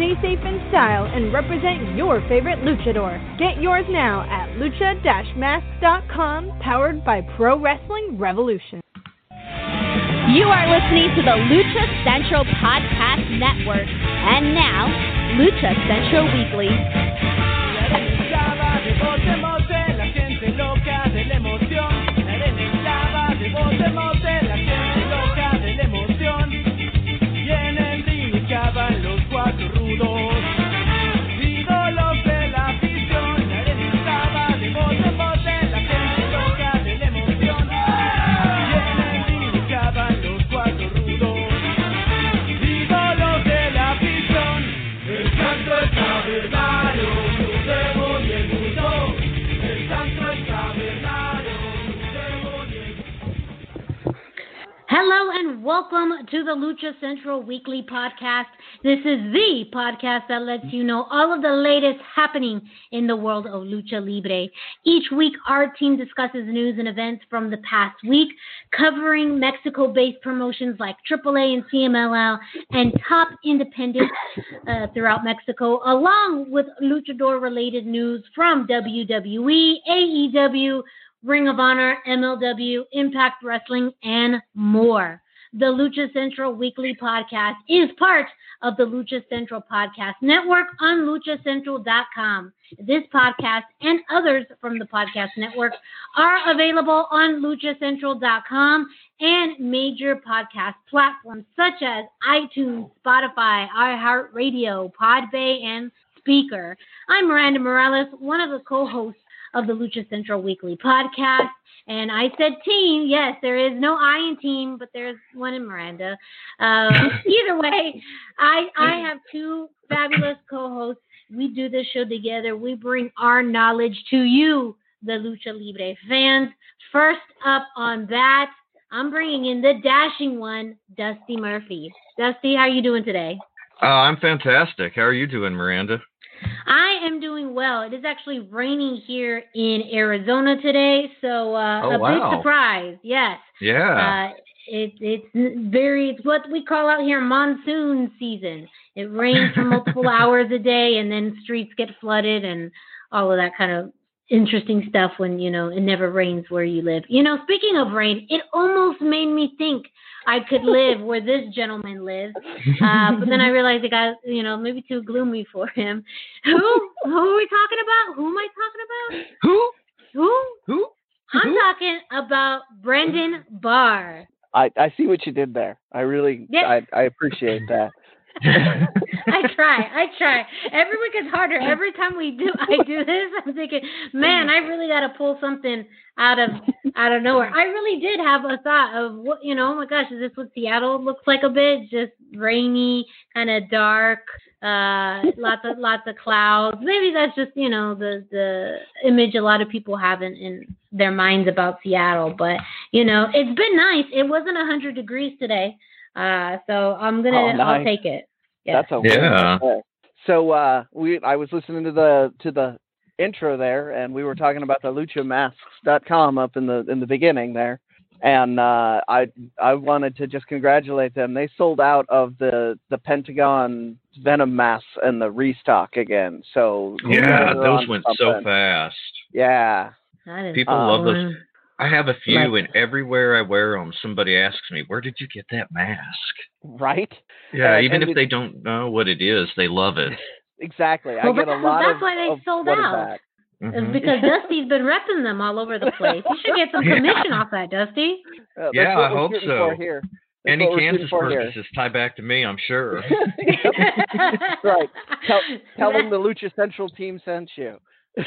Stay safe in style and represent your favorite luchador. Get yours now at lucha-masks.com, powered by Pro Wrestling Revolution. You are listening to the Lucha Central Podcast Network. And now, Lucha Central Weekly. Hello and welcome to the Lucha Central Weekly Podcast. This is the podcast that lets you know all of the latest happening in the world of Lucha Libre. Each week, our team discusses news and events from the past week, covering Mexico based promotions like AAA and CMLL and top independents uh, throughout Mexico, along with luchador related news from WWE, AEW, Ring of Honor, MLW, Impact Wrestling, and more. The Lucha Central Weekly Podcast is part of the Lucha Central Podcast Network on luchacentral.com. This podcast and others from the podcast network are available on luchacentral.com and major podcast platforms such as iTunes, Spotify, iHeartRadio, Podbay, and Spreaker. I'm Miranda Morales, one of the co-hosts of the Lucha Central Weekly Podcast. And I said team. Yes, there is no I in team, but there's one in Miranda. Um, either way, I I have two fabulous co-hosts. We do this show together. We bring our knowledge to you, the Lucha Libre fans. First up on that, I'm bringing in the dashing one, Dusty Murphy. Dusty, how are you doing today? Uh, I'm fantastic. How are you doing, Miranda? I am doing well. It is actually raining here in Arizona today, so uh, Oh, a wow. big surprise. Yes. Yeah. Uh, it, it's very, it's what we call out here monsoon season. It rains for multiple hours a day, and then streets get flooded and all of that kind of interesting stuff when, you know, it never rains where you live. You know, speaking of rain, it almost made me think I could live where this gentleman lives. Uh, but then I realized it got, you know, maybe too gloomy for him. Who? Who are we talking about? Who am I talking about? Who? Who? Who? I'm Who? talking about Brendan Barr. I, I see what you did there. I really Yeah. I, I appreciate that. I try, I try. Every week is harder. Every time we do, I do this. I'm thinking, man, I really got to pull something out of out of nowhere. I really did have a thought of what you know. Oh my gosh, is this what Seattle looks like a bit? Just rainy, kind of dark, uh, lots of lots of clouds. Maybe that's just you know the the image a lot of people have in, in their minds about Seattle. But you know, it's been nice. It wasn't a hundred degrees today. Uh, so I'm gonna, Oh, I'll take it. Yeah. That's a Yeah. win. So uh we I was listening to the to the intro there and we were talking about the luchamasks.com up in the in the beginning there. And uh I I wanted to just congratulate them. They sold out of the the Pentagon Venom masks and the restock again. So Yeah, those on went so fast. Yeah. People love those. I have a few, Like- and everywhere I wear them, somebody asks me, "Where did you get that mask?" Right? Yeah, And- even and if it- they don't know what it is, they love it. Exactly. I Well, get a that's- lot that's of why they of sold out. that? It's Mhm. because Dusty's been repping them all over the place. You should get some Yeah. commission off that, Dusty. Uh, Yeah, I hope so. Here. That's Any what we're shooting Kansas for here. purchases tie back to me, I'm sure. right. Tell, tell them the Lucha Central team sent you.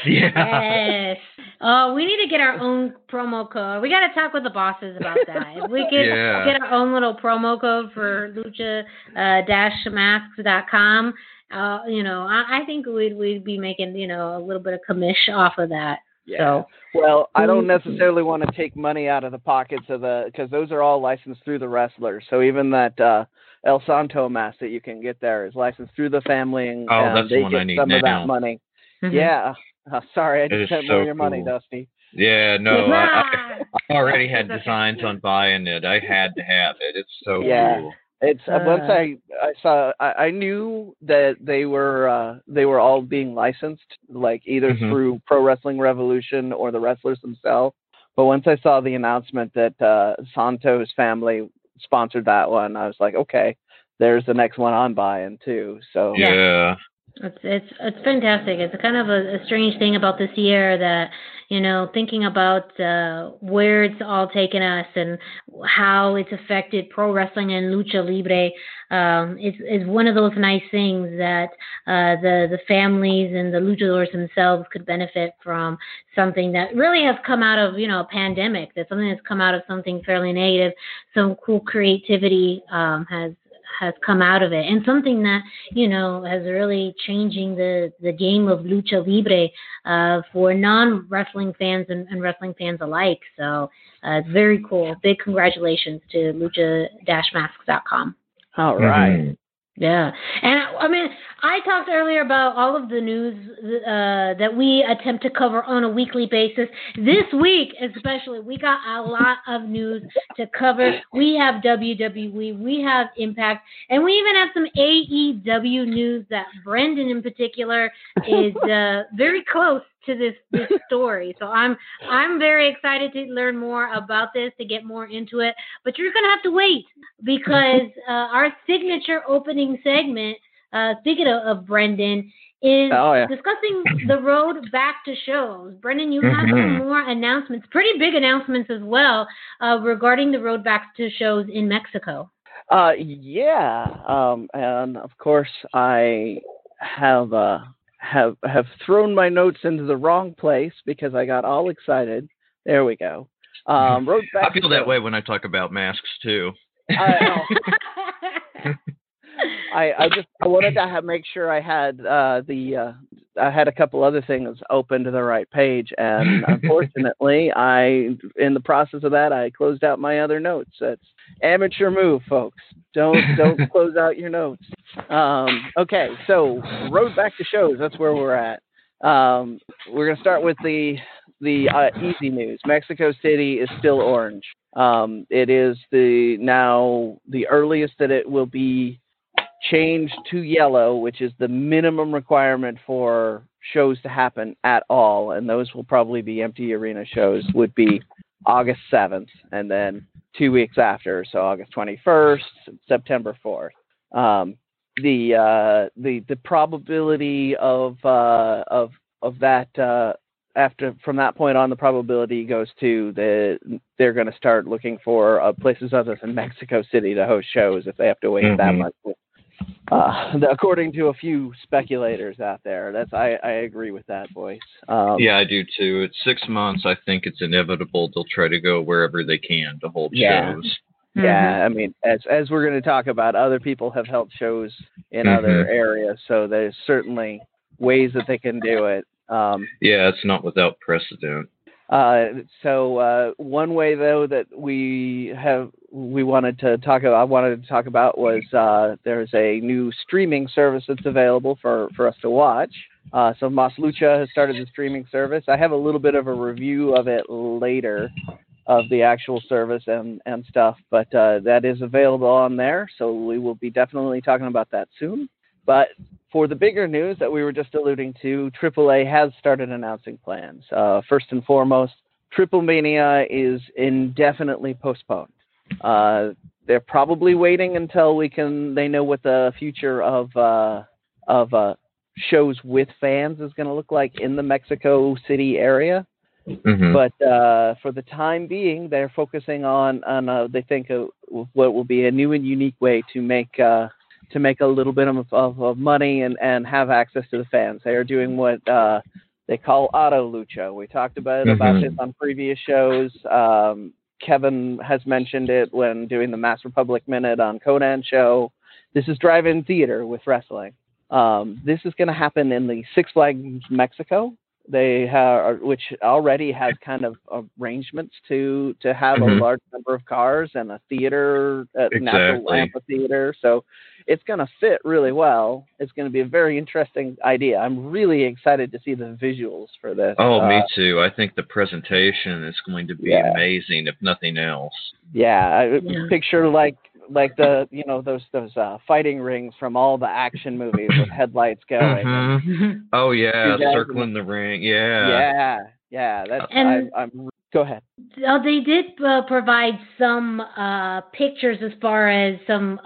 Yeah. Yes. Oh, we need to get our own promo code. We got to talk with the bosses about that. If we could Yeah. get our own little promo code for lucha-masks.com, uh, you know, I, I think we'd we'd be making you know a little bit of commish off of that. Yeah. So Well, I don't necessarily want to take money out of the pockets of the because those are all licensed through the wrestlers. So even that uh, El Santo mask that you can get there is licensed through the family, and, Oh, and that's the they one get I need some of now. that money. mhm. Yeah. Uh, sorry, I It just is spent more so of your money. Dusty. Yeah, no, I, I I already had designs on buying it. I had to have it. It's so Yeah. cool. It's uh, once Uh. I I saw I, I knew that they were uh, they were all being licensed like either Mhm. through Pro Wrestling Revolution or the wrestlers themselves. But once I saw the announcement that uh, Santos family sponsored that one, I was like, okay, there's the next one I'm buying too. So Yeah. It's it's it's fantastic. It's kind of a, a strange thing about this year that you know thinking about uh, where it's all taken us and how it's affected pro wrestling and lucha libre. Um, it's is one of those nice things that uh, the the families and the luchadors themselves could benefit from something that really has come out of you know a pandemic. That something that's come out of something fairly negative. Some cool creativity um, has has come out of it, and something that you know has really changing the the game of lucha libre uh, for non wrestling fans and, and wrestling fans alike. So uh, it's very cool. Big congratulations to lucha-masks.com. all right. Mhm. Yeah, and I- I mean, I talked earlier about all of the news uh, that we attempt to cover on a weekly basis. This week, especially, we got a lot of news to cover. We have WWE, we have Impact, and we even have some AEW news that Brendan, in particular, is uh, very close to this this story. So I'm I'm very excited to learn more about this, to get more into it. But you're gonna have to wait because uh, our signature opening segment, uh, speaking of, of Brendan, is Oh, yeah. discussing the road back to shows. Brendan, you have some Mhm. more announcements, pretty big announcements as well, uh, regarding the road back to shows in Mexico. Uh, yeah. Um, and of course, I have uh, have have thrown my notes into the wrong place because I got all excited. There we go. Um, I feel that way when I talk about masks too. I, I, I just I wanted to have, make sure I had uh, the uh, I had a couple other things open to the right page, and unfortunately, I in the process of that I closed out my other notes. That's amateur move, folks. Don't don't close out your notes. Um, okay, so road back to shows. That's where we're at. Um, we're gonna start with the the uh, easy news. Mexico City is still orange. Um, it is the now the earliest that it will be changed to yellow, which is the minimum requirement for shows to happen at all, and those will probably be empty arena shows. Would be August seventh, and then two weeks after, so August twenty first, September fourth. Um, the uh, the the probability of uh, of of that uh, after from that point on, the probability goes to the they're going to start looking for uh, places other than Mexico City to host shows if they have to wait that Mhm. much. Uh, according to a few speculators out there, that's I, I agree with that voice. Um, Yeah, I do too. It's six months. I think it's inevitable they'll try to go wherever they can to hold Yeah. shows. Yeah, I mean, as as we're going to talk about, other people have held shows in other Mhm. areas, so there's certainly ways that they can do it. Um, Yeah, it's not without precedent. Uh, so uh, one way though that we have we wanted to talk about, I wanted to talk about was uh, there's a new streaming service that's available for for us to watch. Uh, so Mas Lucha has started the streaming service. I have a little bit of a review of it later of the actual service and and stuff, but uh, that is available on there. So we will be definitely talking about that soon. But for the bigger news that we were just alluding to, AAA has started announcing plans. Uh, first and foremost, Triple Mania is indefinitely postponed. Uh, they're probably waiting until we can they know what the future of uh, of uh, shows with fans is going to look like in the Mexico City area. hmm But uh, for the time being, they're focusing on on uh, they think uh, what will be a new and unique way to make uh, to make a little bit of, of, of money and, and have access to the fans. They are doing what uh, they call auto lucha. We talked about about Mhm. this on previous shows. Um, Kevin has mentioned it when doing the Mask Republic Minute on Conan show. This is drive-in theater with wrestling. Um, this is going to happen in the Six Flags Mexico They have, which already has kind of arrangements to to have Mhm. a large number of cars and a theater, a natural amphitheater. So it's going to fit really well. It's going to be a very interesting idea. I'm really excited to see the visuals for this. Oh, Uh, me too. I think the presentation is going to be Yeah. amazing, if nothing else. Yeah, Yeah. picture like like the you know those those uh, fighting rings from all the action movies with headlights going. and- Mhm. Oh yeah, circling the ring. Yeah. yeah, yeah. That's And- I'm, I'm. Go ahead. Oh, they did uh, provide some uh, pictures as far as some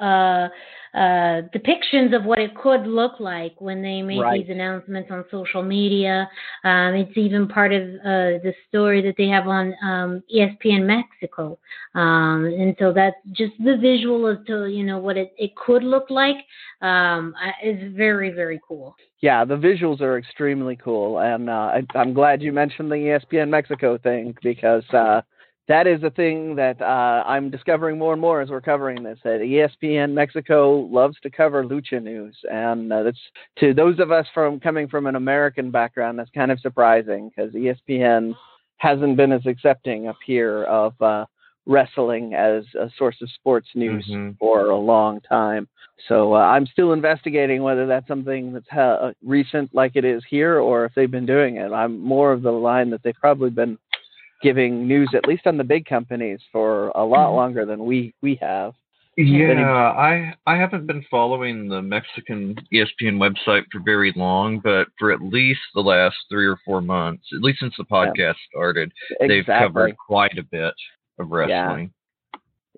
uh, depictions of what it could look like when they make Right. these announcements on social media. Um, it's even part of uh, the story that they have on um, ESPN Mexico, um, and so that's just the visual as to you know what it, it could look like um, is very very cool. Yeah, the visuals are extremely cool, and uh, I, I'm glad you mentioned the ESPN Mexico thing because uh, that is a thing that uh, I'm discovering more and more as we're covering this. That ESPN Mexico loves to cover lucha news, and uh, that's to those of us from coming from an American background. That's kind of surprising because ESPN hasn't been as accepting up here of uh, wrestling as a source of sports news Mhm. for a long time. So uh, I'm still investigating whether that's something that's ha- recent, like it is here, or if they've been doing it. I'm more of the line that they've probably been giving news, at least on the big companies, for a lot Mhm. longer than we we have. Yeah, I I haven't been following the Mexican ESPN website for very long, but for at least the last three or four months, at least since the podcast started, they've covered quite a bit of wrestling.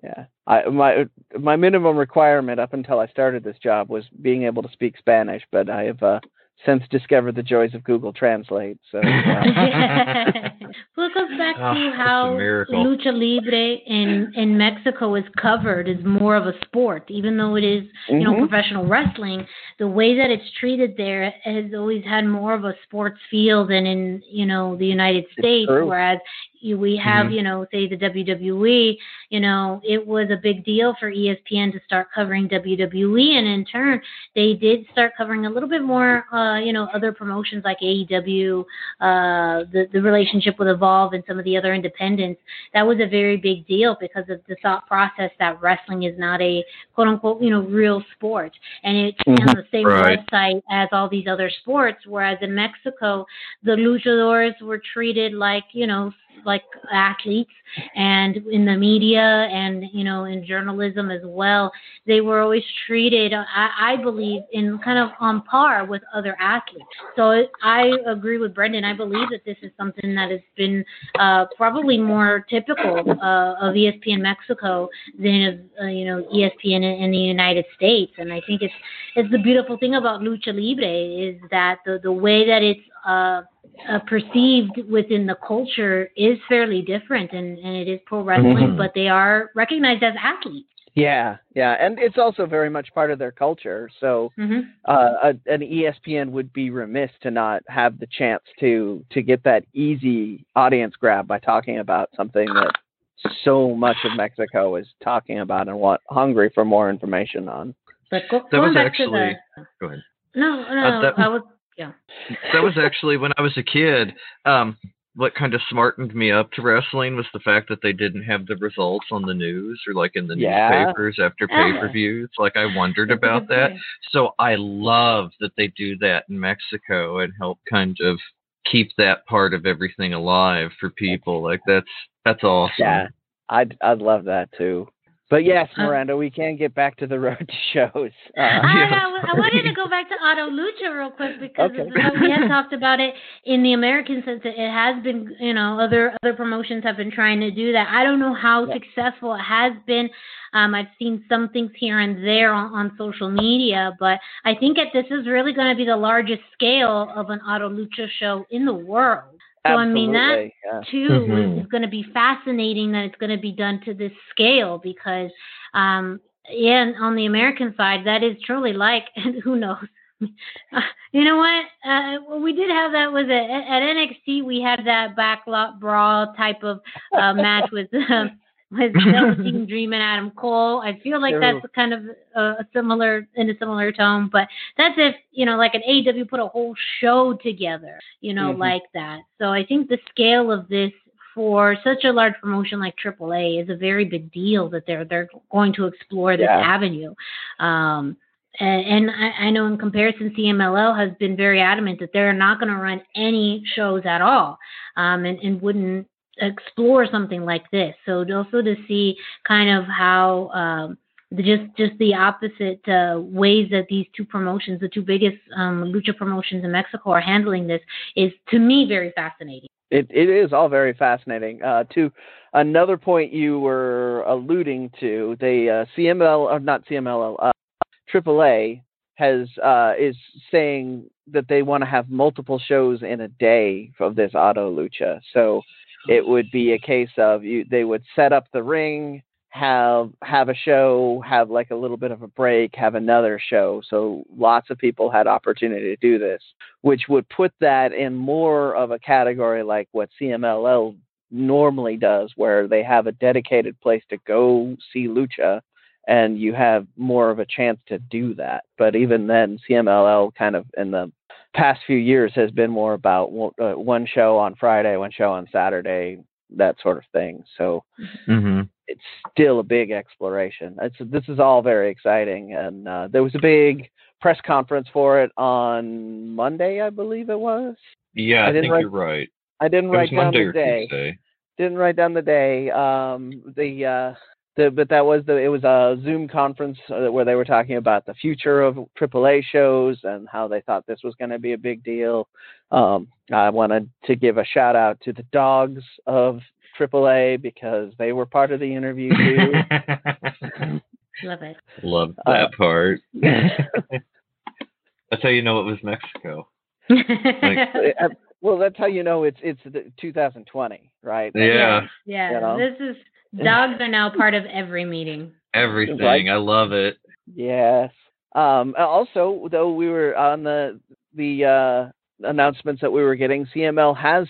Yeah. I my my minimum requirement up until I started this job was being able to speak Spanish, but I have uh, since discovered the joys of Google Translate. So uh, well, it goes back Ah, to how lucha libre in in Mexico is covered as more of a sport, even though it is you know Mhm. professional wrestling. The way that it's treated there has always had more of a sports feel than in you know the United States, whereas you, we have Mhm. you know say the WWE. You know it was a big deal for ESPN to start covering WWE, and in turn they did start covering a little bit more, uh, you know, other promotions like AEW, uh, the the relationship with Evolve and some of the other independents. That was a very big deal because of the thought process that wrestling is not a quote unquote, you know, real sport, and it's Mhm. on the same Right. website as all these other sports. Whereas in Mexico, the luchadores were treated like, you know, like athletes and in the media and you know in journalism as well. They were always treated i, I believe in kind of on par with other athletes. So i agree with brendan. I believe that this is something that has been uh, probably more typical uh, of espn mexico than of uh, you know espn in, in the united states. And i think it's it's the beautiful thing about lucha libre is that the the way that it's uh, uh, perceived within the culture is fairly different, and, and it is pro wrestling, Mhm. but they are recognized as athletes. yeah, yeah, and it's also very much part of their culture. So hmm uh, a, an ESPN would be remiss to not have the chance to to get that easy audience grab by talking about something that so much of Mexico is talking about and want hungry for more information on. But go, That going was back actually to go ahead. no, no, Uh, that- I was yeah. that was actually when I was a kid. Um, what kind of smartened me up to wrestling was the fact that they didn't have the results on the news or like in the Yeah. newspapers after Ah. pay per views. Like I wondered about that. So I love that they do that in Mexico and help kind of keep that part of everything alive for people. Like that's that's awesome. Yeah, I'd I'd love that too. But yes, Uh, Miranda, we can get back to the road shows. Uh, I, I, I wanted to go back to Auto Lucha real quick because Okay. we had talked about it in the American sense. That it has been, you know, other other promotions have been trying to do that. I don't know how Yeah. successful it has been. Um, I've seen some things here and there on, on social media, but I think that this is really going to be the largest scale of an Auto Lucha show in the world. So I mean that yeah. too Mhm. is going to be fascinating that it's going to be done to this scale because um yeah and on the american side that is truly like and who knows Uh, you know what uh well, we did have that was it at, at nxt we had that backlot brawl type of uh match with um, with Velveteen Dream and Adam Cole. I feel like True. that's kind of a, similar in a similar tone, but that's if you know, like an AEW put a whole show together, you know, Mhm. like that. So I think the scale of this for such a large promotion like AAA is a very big deal that they're they're going to explore this Yeah. avenue. Um, and, and I, I know in comparison, CMLL has been very adamant that they're not going to run any shows at all, um, and, and wouldn't explore something like this. So also to see kind of how um, just just the opposite uh, ways that these two promotions, the two biggest um, lucha promotions in Mexico, are handling this is to me very fascinating. It it is all very fascinating. Uh, to another point you were alluding to, the uh, CML or not CMLL, uh, AAA has uh, is saying that they want to have multiple shows in a day of this auto lucha. So it would be a case of you they would set up the ring, have have a show, have like a little bit of a break, have another show. So lots of people had opportunity to do this which would put that in more of a category like what CMLL normally does, where they have a dedicated place to go see lucha, and you have more of a chance to do that. But even then, CMLL kind of in the past few years has been more about one- uh, one show on Friday, one show on Saturday, that sort of thing. So hmm it's still a big exploration. It's this is all very exciting, and uh, there was a big press conference for it on Monday, I believe it was. Yeah, I I, think write- you're right. I didn't It write down Monday the day. Didn't write down the day. Um, the uh, the but that was the it was a Zoom conference uh, where they were talking about the future of AAA shows and how they thought this was going to be a big deal. Um, I wanted to give a shout out to the dogs of AAA because they were part of the interview too. Love it. Love Uh, that part. That's how you know it was Mexico. Uh, well, that's how you know it's it's the 2020, right? Yeah, yeah. You know? This is dogs are now part of every meeting. everything. Right. I love it. Yes. Um, also, though we were on the the uh, announcements that we were getting, CML has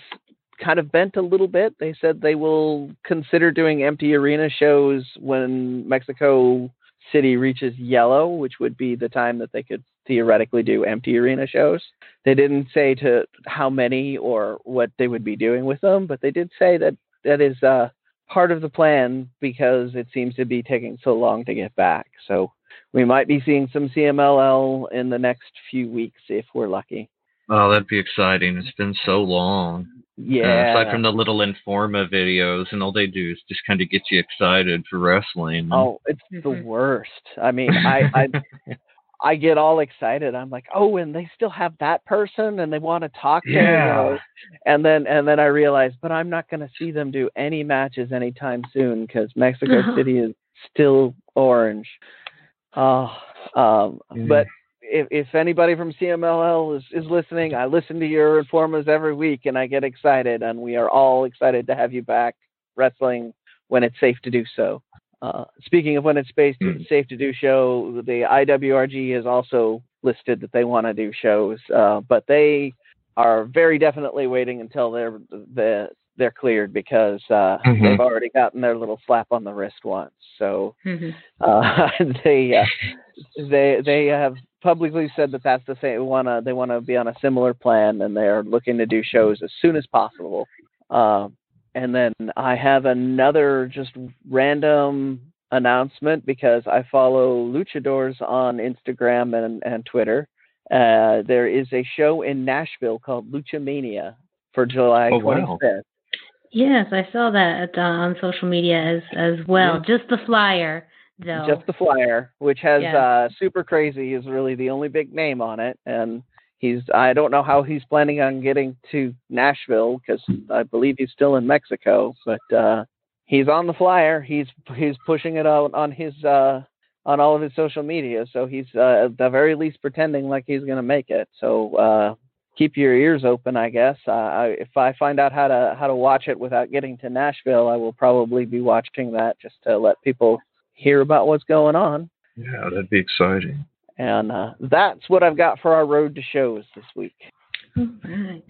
kind of bent a little bit. They said they will consider doing empty arena shows when Mexico City reaches yellow, which would be the time that they could theoretically do empty arena shows. They didn't say to how many or what they would be doing with them, but they did say that that is uh, part of the plan because it seems to be taking so long to get back. So we might be seeing some CMLL in the next few weeks if we're lucky. Oh, that'd be exciting. It's been so long. Uh, Yeah. aside from the little Informa videos, and all they do is just kind of get you excited for wrestling. oh, it's the Mhm. worst. I mean, I, I I get all excited. I'm like, oh, and they still have that person, and they want to talk to you Yeah. know? And then and then I realize, but I'm not going to see them do any matches anytime soon because Mexico City is still orange. Oh, um, Yeah. but if if anybody from CMLL is is listening, I listen to your informers every week, and I get excited, and we are all excited to have you back wrestling when it's safe to do so. Uh, speaking of when it's safe to, Mm. safe to do show, the IWRG has also listed that they want to do shows, uh, but they are very definitely waiting until they're the they're cleared because uh, Mhm. they've already gotten their little slap on the wrist once. So Mhm. uh, they uh, they they have publicly said that that's the same. Want to they want to be on a similar plan, and they're looking to do shows as soon as possible. Um, and then I have another just random announcement because I follow luchadors on Instagram and and Twitter. Uh, there is a show in Nashville called Lucha Mania for July Oh, wow. 25th. Yes, I saw that at, uh, on social media as as well. Yeah. Just the flyer, though. just the flyer, which has Yeah. uh, super crazy is really the only big name on it, and he's I don't know how he's planning on getting to Nashville because I believe he's still in Mexico, but uh, he's on the flyer. He's he's pushing it out on his uh, on all of his social media, so he's uh, at the very least pretending like he's gonna make it. So uh, keep your ears open, I guess. Uh, I, if I find out how to how to watch it without getting to Nashville, I will probably be watching that just to let people hear about what's going on. yeah, that'd be exciting. And uh, that's what I've got for our road to shows this week. All right.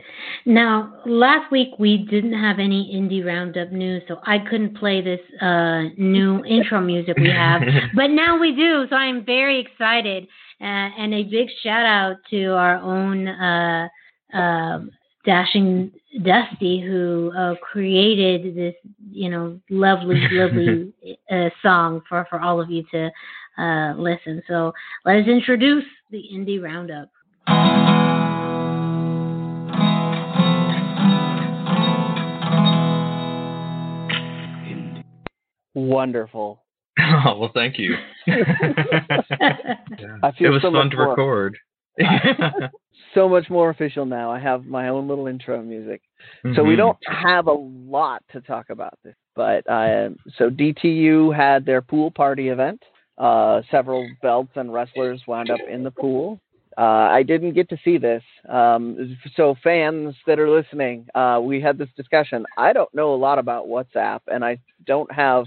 Now, last week we didn't have any indie roundup news, so I couldn't play this uh, new intro music we have. But now we do, so I'm very excited. Uh, and a big shout out to our own uh, uh, Dashing Dusty, who uh, created this, you know, lovely, lovely uh, song for, for all of you to uh, listen. So let us introduce the indie roundup. Wonderful. oh, well, thank you. I it was so fun to more, record. so much more official now. I have my own little intro music. So we Mhm. don't have a lot to talk about this, but uh, so DTU had their pool party event. Uh, several belts and wrestlers wound up in the pool. Uh, I didn't get to see this, um, so fans that are listening, uh, we had this discussion. I don't know a lot about WhatsApp, and I don't have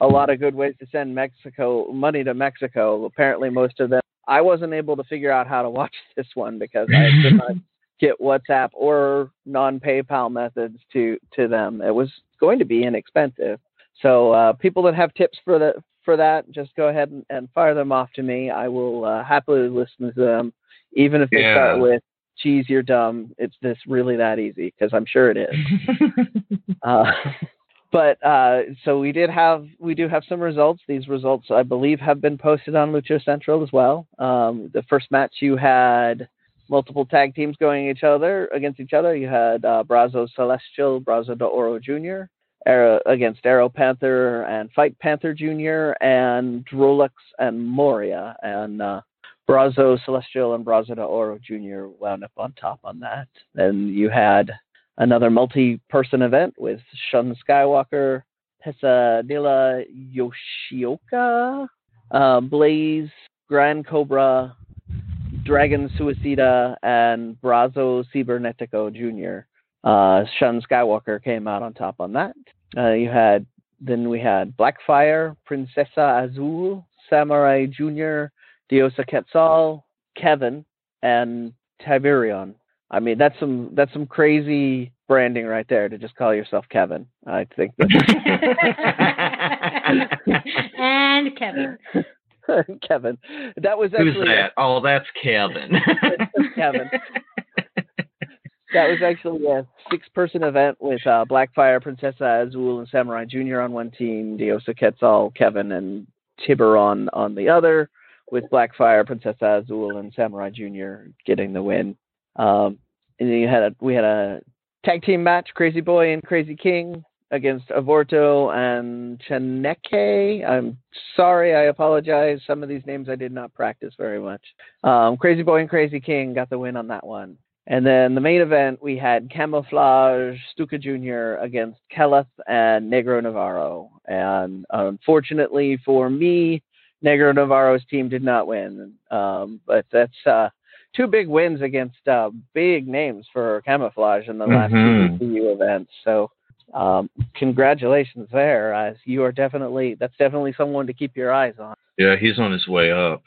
a lot of good ways to send Mexico money to Mexico. Apparently, most of them. I wasn't able to figure out how to watch this one because I could not get WhatsApp or non PayPal methods to to them. It was going to be inexpensive. So uh, people that have tips for the for that, just go ahead and, and fire them off to me. I will uh, happily listen to them, even if they start with "Geez, you're dumb." It's this really that easy because I'm sure it is. Uh, but uh, so we did have we do have some results. These results, I believe, have been posted on Lucha Central as well. Um, the first match you had multiple tag teams going each other against each other. You had uh, Brazo Celestial, Brazo de Oro Jr. Arrow, against Arrow Panther and Fight Panther Jr. and Drolux and Moria and uh, Brazo Celestial and Brazo de Oro Jr. wound up on top on that. Then you had another multi-person event with Shun Skywalker, Pesadilla Yoshioka, uh, Blaze, Grand Cobra, Dragon Suicida, and Brazo Cibernetico Jr. Uh, Shun Skywalker came out on top on that. Uh, you had then we had Blackfire, Princesa Azul, Samurai Jr., Diosa Quetzal, Kevin, and Tiburon. I mean, that's some that's some crazy branding right there to just call yourself Kevin. I think that and Kevin. Kevin. That was actually Who's that? Oh, that's Kevin. Kevin. That was actually a six-person event with uh, Blackfire, Princesa Azul, and Samurai Jr. on one team, Diosa Quetzal, Kevin, and Tiburon on the other, with Blackfire, Princesa Azul, and Samurai Jr. getting the win. Um, and then you had a we had a tag team match, Crazy Boy and Crazy King against Avorto and Cheneke. I'm sorry, I apologize. Some of these names I did not practice very much. Um, Crazy Boy and Crazy King got the win on that one. And then the main event, we had Camouflage Stuka Jr. against Keleth and Negro Navarro. And unfortunately for me, Negro Navarro's team did not win. Um, but that's uh, two big wins against uh, big names for Camouflage in the last Mhm. two DTU events. So um, congratulations there. As you are definitely, that's definitely someone to keep your eyes on. yeah, he's on his way up.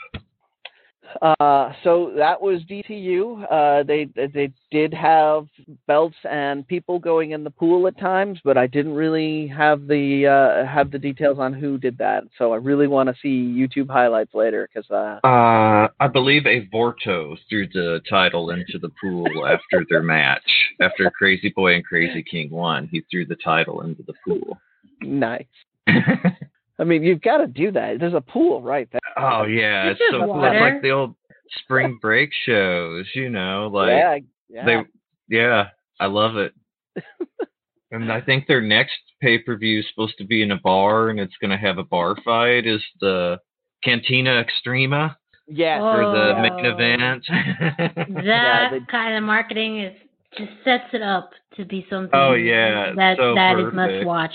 Uh, so that was DTU. Uh, they they did have belts and people going in the pool at times, but I didn't really have the uh, have the details on who did that. So I really want to see YouTube highlights later because uh, Uh, I believe a Vorto threw the title into the pool after their match. After Crazy Boy and Crazy King won, he threw the title into the pool. nice. I mean, you've got to do that. There's a pool right there. Oh yeah, This it's so cool. It's like the old spring break shows, you know, like yeah, yeah. they yeah, I love it. and I think their next pay per view is supposed to be in a bar and it's gonna have a bar fight is the Cantina Extrema yes. for the Oh. main event. That they- kind of marketing is just sets it up to be something. Oh, yeah, that so that is perfect. must watch.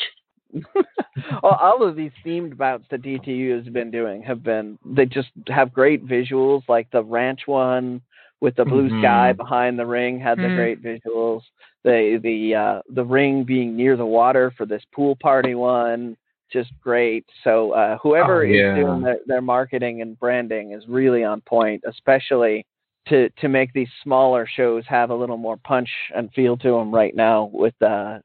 All, all of these themed bouts that DTU has been doing have been they just have great visuals like the ranch one with the blue Mhm. sky behind the ring had the Mhm. great visuals the the uh the ring being near the water for this pool party one just great so uh whoever Oh, yeah. is doing their, their marketing and branding is really on point especially to to make these smaller shows have a little more punch and feel to them right now with uh,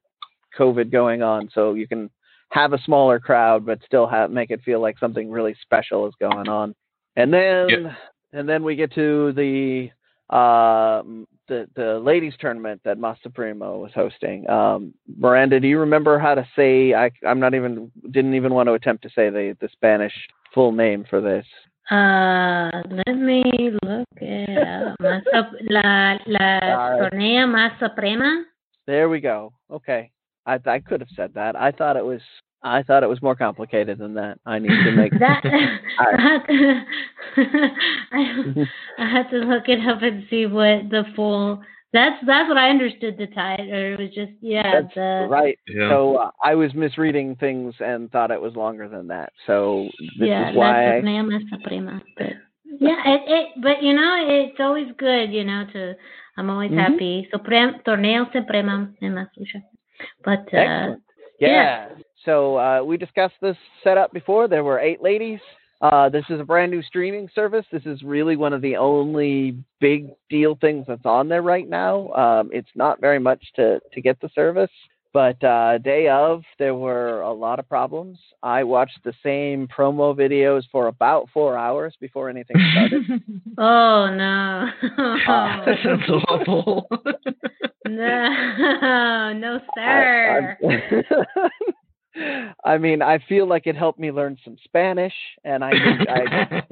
COVID going on. So you can have a smaller crowd, but still have make it feel like something really special is going on. And then Yeah. and then we get to the uh, the the ladies tournament that Masa Primo was hosting. Um, Miranda, do you remember how to say? I I'm not even didn't even want to attempt to say the the Spanish full name for this. Uh, let me look it up. Más la la Sorry. torneo más suprema. There we go. Okay, I I could have said that. I thought it was I thought it was more complicated than that. I need to make that All I, had to, I, I had to look it up and see what the full. That's that's what I understood the title. Or it was just yeah That's the right. Yeah. So uh, I was misreading things and thought it was longer than that. So this yeah is why la I, torneo suprema. But yeah, it, it but you know it's always good you know to I'm always Mhm. happy. Suprem torneo suprema en más lucha. But uh, yeah. Yeah. So uh, we discussed this setup before. There were eight ladies. Uh, this is a brand new streaming service. This is really one of the only big deal things that's on there right now. Um, it's not very much to, to get the service, but uh, day of, there were a lot of problems. I watched the same promo videos for about four hours before anything started. Oh no. Uh, that sounds awful. no, no, sir. I, I mean, I feel like it helped me learn some Spanish, and I, I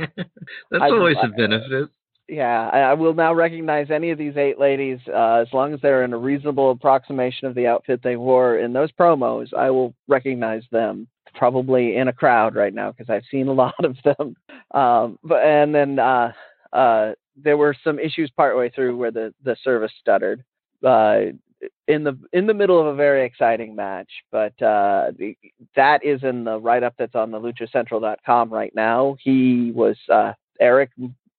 That's I- always I- a benefit. Yeah, I, I will now recognize any of these eight ladies uh, as long as they're in a reasonable approximation of the outfit they wore in those promos. I will recognize them probably in a crowd right now because I've seen a lot of them. Um, but and then uh, uh, there were some issues partway through where the the service stuttered. Uh, in the in the middle of a very exciting match, but uh, the, that is in the write up that's on the LuchaCentral.com right now. He was uh, Eric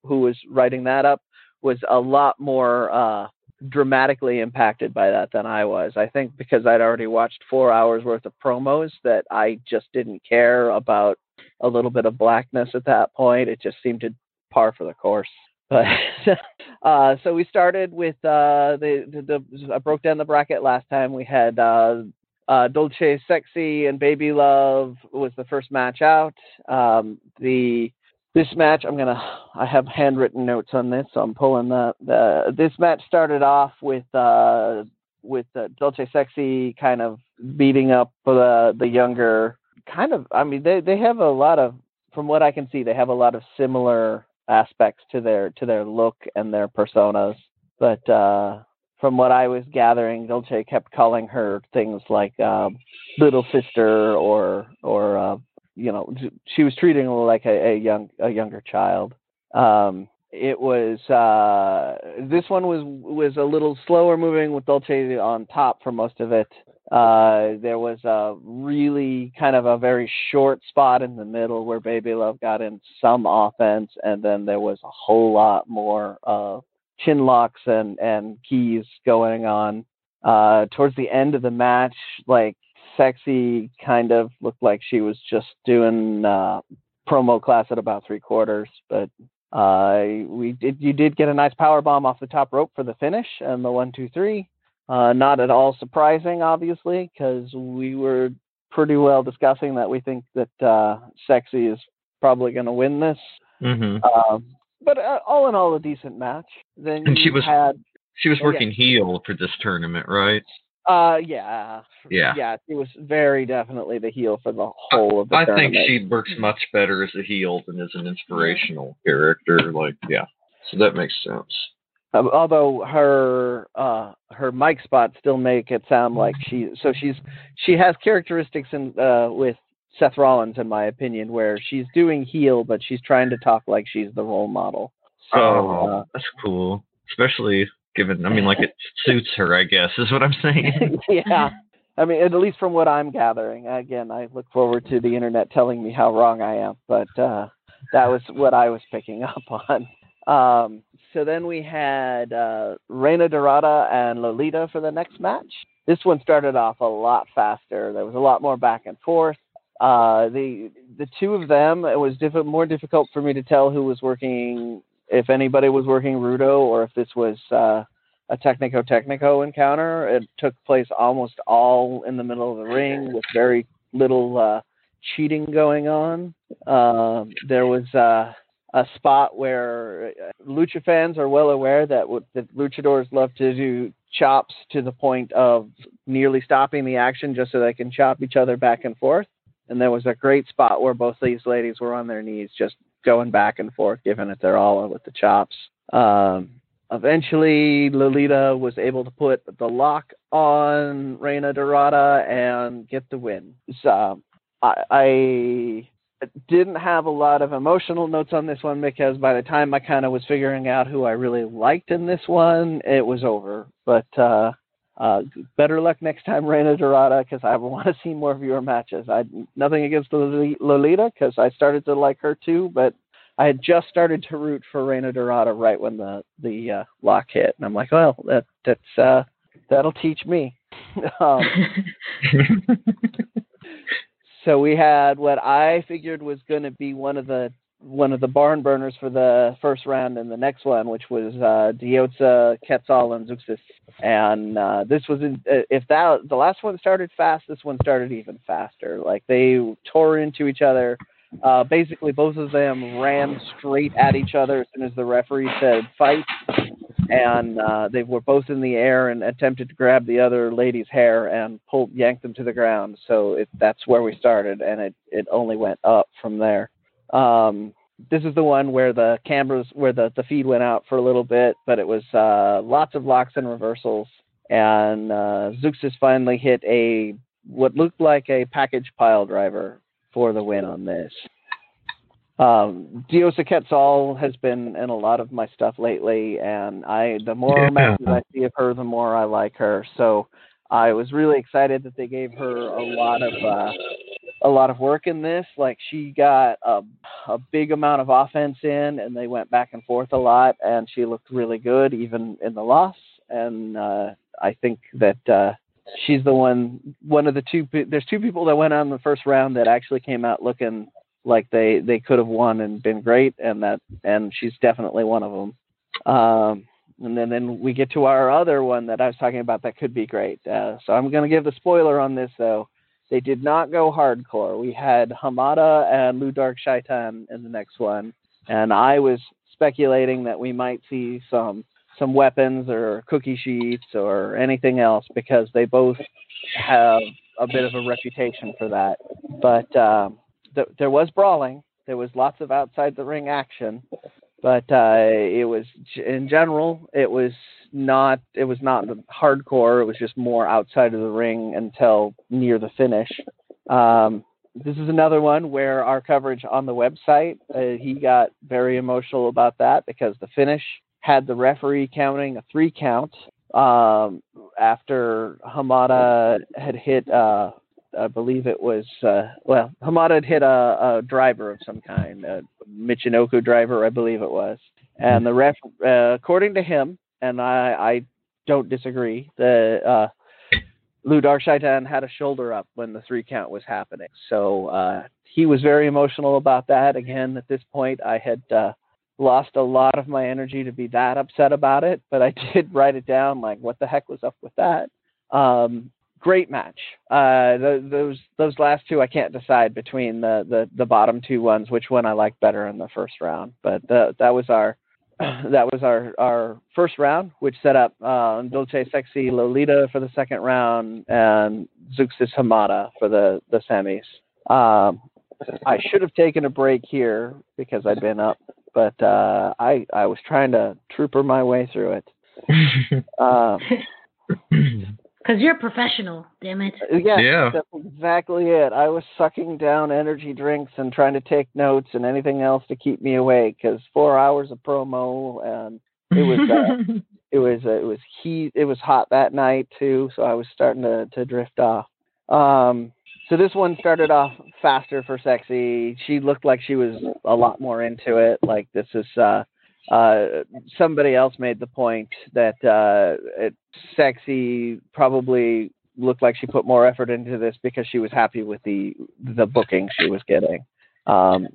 who was writing that up was a lot more uh, dramatically impacted by that than I was. I think because I'd already watched four hours worth of promos that I just didn't care about a little bit of blackness at that point. It just seemed to par for the course. But uh, so we started with uh, the, the the I broke down the bracket last time. We had uh, uh, Dolce Sexy and Baby Love was the first match out. Um, the this match i'm gonna i have handwritten notes on this so i'm pulling that the this match started off with uh with uh, Dolce Sexy kind of beating up the the younger kind of I mean they they have a lot of from what I can see they have a lot of similar aspects to their to their look and their personas. But uh from what I was gathering Dolce kept calling her things like um little sister or or uh you know she was treating like a, a young a younger child. Um it was uh this one was was a little slower moving with Dolce on top for most of it. Uh there was a really kind of a very short spot in the middle where baby love got in some offense and then there was a whole lot more uh chin locks and and keys going on. Uh towards the end of the match like sexy kind of looked like she was just doing uh promo class at about three quarters but uh we did you did get a nice power bomb off the top rope for the finish and the one two three uh not at all surprising obviously because we were pretty well discussing that we think that uh sexy is probably going to win this hmm um but uh, all in all a decent match then And she was- had She was Oh, yeah. working heel for this tournament, right? Uh yeah Yeah. yeah she was very definitely the heel for the whole of the I think she works much better as a heel than as an inspirational character. Like, yeah. So that makes sense. Um, although her uh her mic spots still make it sound like she so she's she has characteristics in uh with Seth Rollins in my opinion where she's doing heel but she's trying to talk like she's the role model. So oh, uh, that's cool. Especially given, I mean, like it suits her, I guess, is what I'm saying. yeah. I mean, at least from what I'm gathering. Again, I look forward to the internet telling me how wrong I am, but uh, that was what I was picking up on. Um, so then we had uh, Reina Dorada and Lolita for the next match. This one started off a lot faster. There was a lot more back and forth. Uh, the the two of them, it was diff- more difficult for me to tell who was working if anybody was working Rudo or if this was uh, a Technico Technico encounter. It took place almost all in the middle of the ring with very little uh, cheating going on. Uh, there was uh, a spot where uh, lucha fans are well aware that w- that luchadors love to do chops to the point of nearly stopping the action just so they can chop each other back and forth. And there was a great spot where both these ladies were on their knees, just going back and forth, giving it their all with the chops. Um, eventually, Lolita was able to put the lock on Reina Dorada and get the win. So, I, I didn't have a lot of emotional notes on this one because by the time I kind of was figuring out who I really liked in this one, it was over. But uh, uh, better luck next time, Reina Dorada, because I want to see more of your matches. I nothing against Loli- Lolita because I started to like her too, but I had just started to root for Reina Dorada right when the the uh, lock hit, and I'm like, well, that that's uh, that'll teach me. um, so we had what I figured was going to be one of the one of the barn burners for the first round and the next one, which was uh, Diosa, Quetzal, and Zeuxis. And uh, this was in, uh, if that the last one started fast, this one started even faster. Like they tore into each other. Uh, basically, both of them ran straight at each other as soon as the referee said fight, and uh, they were both in the air and attempted to grab the other lady's hair and pull yank them to the ground. So it, that's where we started, and it it only went up from there. Um, this is the one where the cameras, where the, the feed went out for a little bit, but it was uh, lots of locks and reversals. And uh, Zeuxis finally hit a what looked like a package pile driver for the win on this. Um, Diosa Quetzal has been in a lot of my stuff lately, and I the more Yeah. matches I see of her, the more I like her. So I was really excited that they gave her a lot of uh, a lot of work in this. Like she got a a big amount of offense in, and they went back and forth a lot, and she looked really good even in the loss. And uh, I think that uh, she's the one one of the two. There's two people that went on the first round that actually came out looking like they they could have won and been great, and that and she's definitely one of them. Um, and then, then we get to our other one that I was talking about that could be great. Uh, so I'm going to give the spoiler on this though. They did not go hardcore. We had Hamada and Lou Dark Shaitan in the next one, and I was speculating that we might see some some weapons or cookie sheets or anything else because they both have a bit of a reputation for that. But um, th- there was brawling. There was lots of outside the ring action, but uh, it was in general it was not it was not hardcore. It was just more outside of the ring until near the finish. Um, this is another one where our coverage on the website uh, he got very emotional about that because the finish had the referee counting a three count um, after Hamada had hit uh, I believe it was uh, well, Hamada had hit a, a driver of some kind, a Michinoku driver, I believe it was, and the ref, uh, according to him, and I, I don't disagree, the uh, Lou Darkshaitan had a shoulder up when the three count was happening, so uh, he was very emotional about that. Again, at this point, I had uh, lost a lot of my energy to be that upset about it, but I did write it down, like what the heck was up with that. Um, great match. Uh, th- those those last two I can't decide between the, the the bottom two ones which one I like better in the first round. But the, that was our that was our our first round, which set up uh, Dolce Sexy Lolita for the second round and Zeuxis Hamada for the the semis. Um, I should have taken a break here because I'd been up, but uh, I I was trying to trooper my way through it. Um, Because you're a professional, damn it. Yeah, Yeah. that's exactly it. I was sucking down energy drinks and trying to take notes and anything else to keep me awake because four hours of promo and it was uh, it was uh, it was heat. It was hot that night too, so I was starting to to drift off. Um, so this one started off faster for sexy. She looked like she was a lot more into it. Like this is uh uh, somebody else made the point that uh, sexy probably looked like she put more effort into this because she was happy with the the booking she was getting. Um,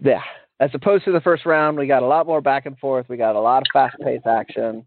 yeah, as opposed to the first round, we got a lot more back and forth. We got a lot of fast paced action.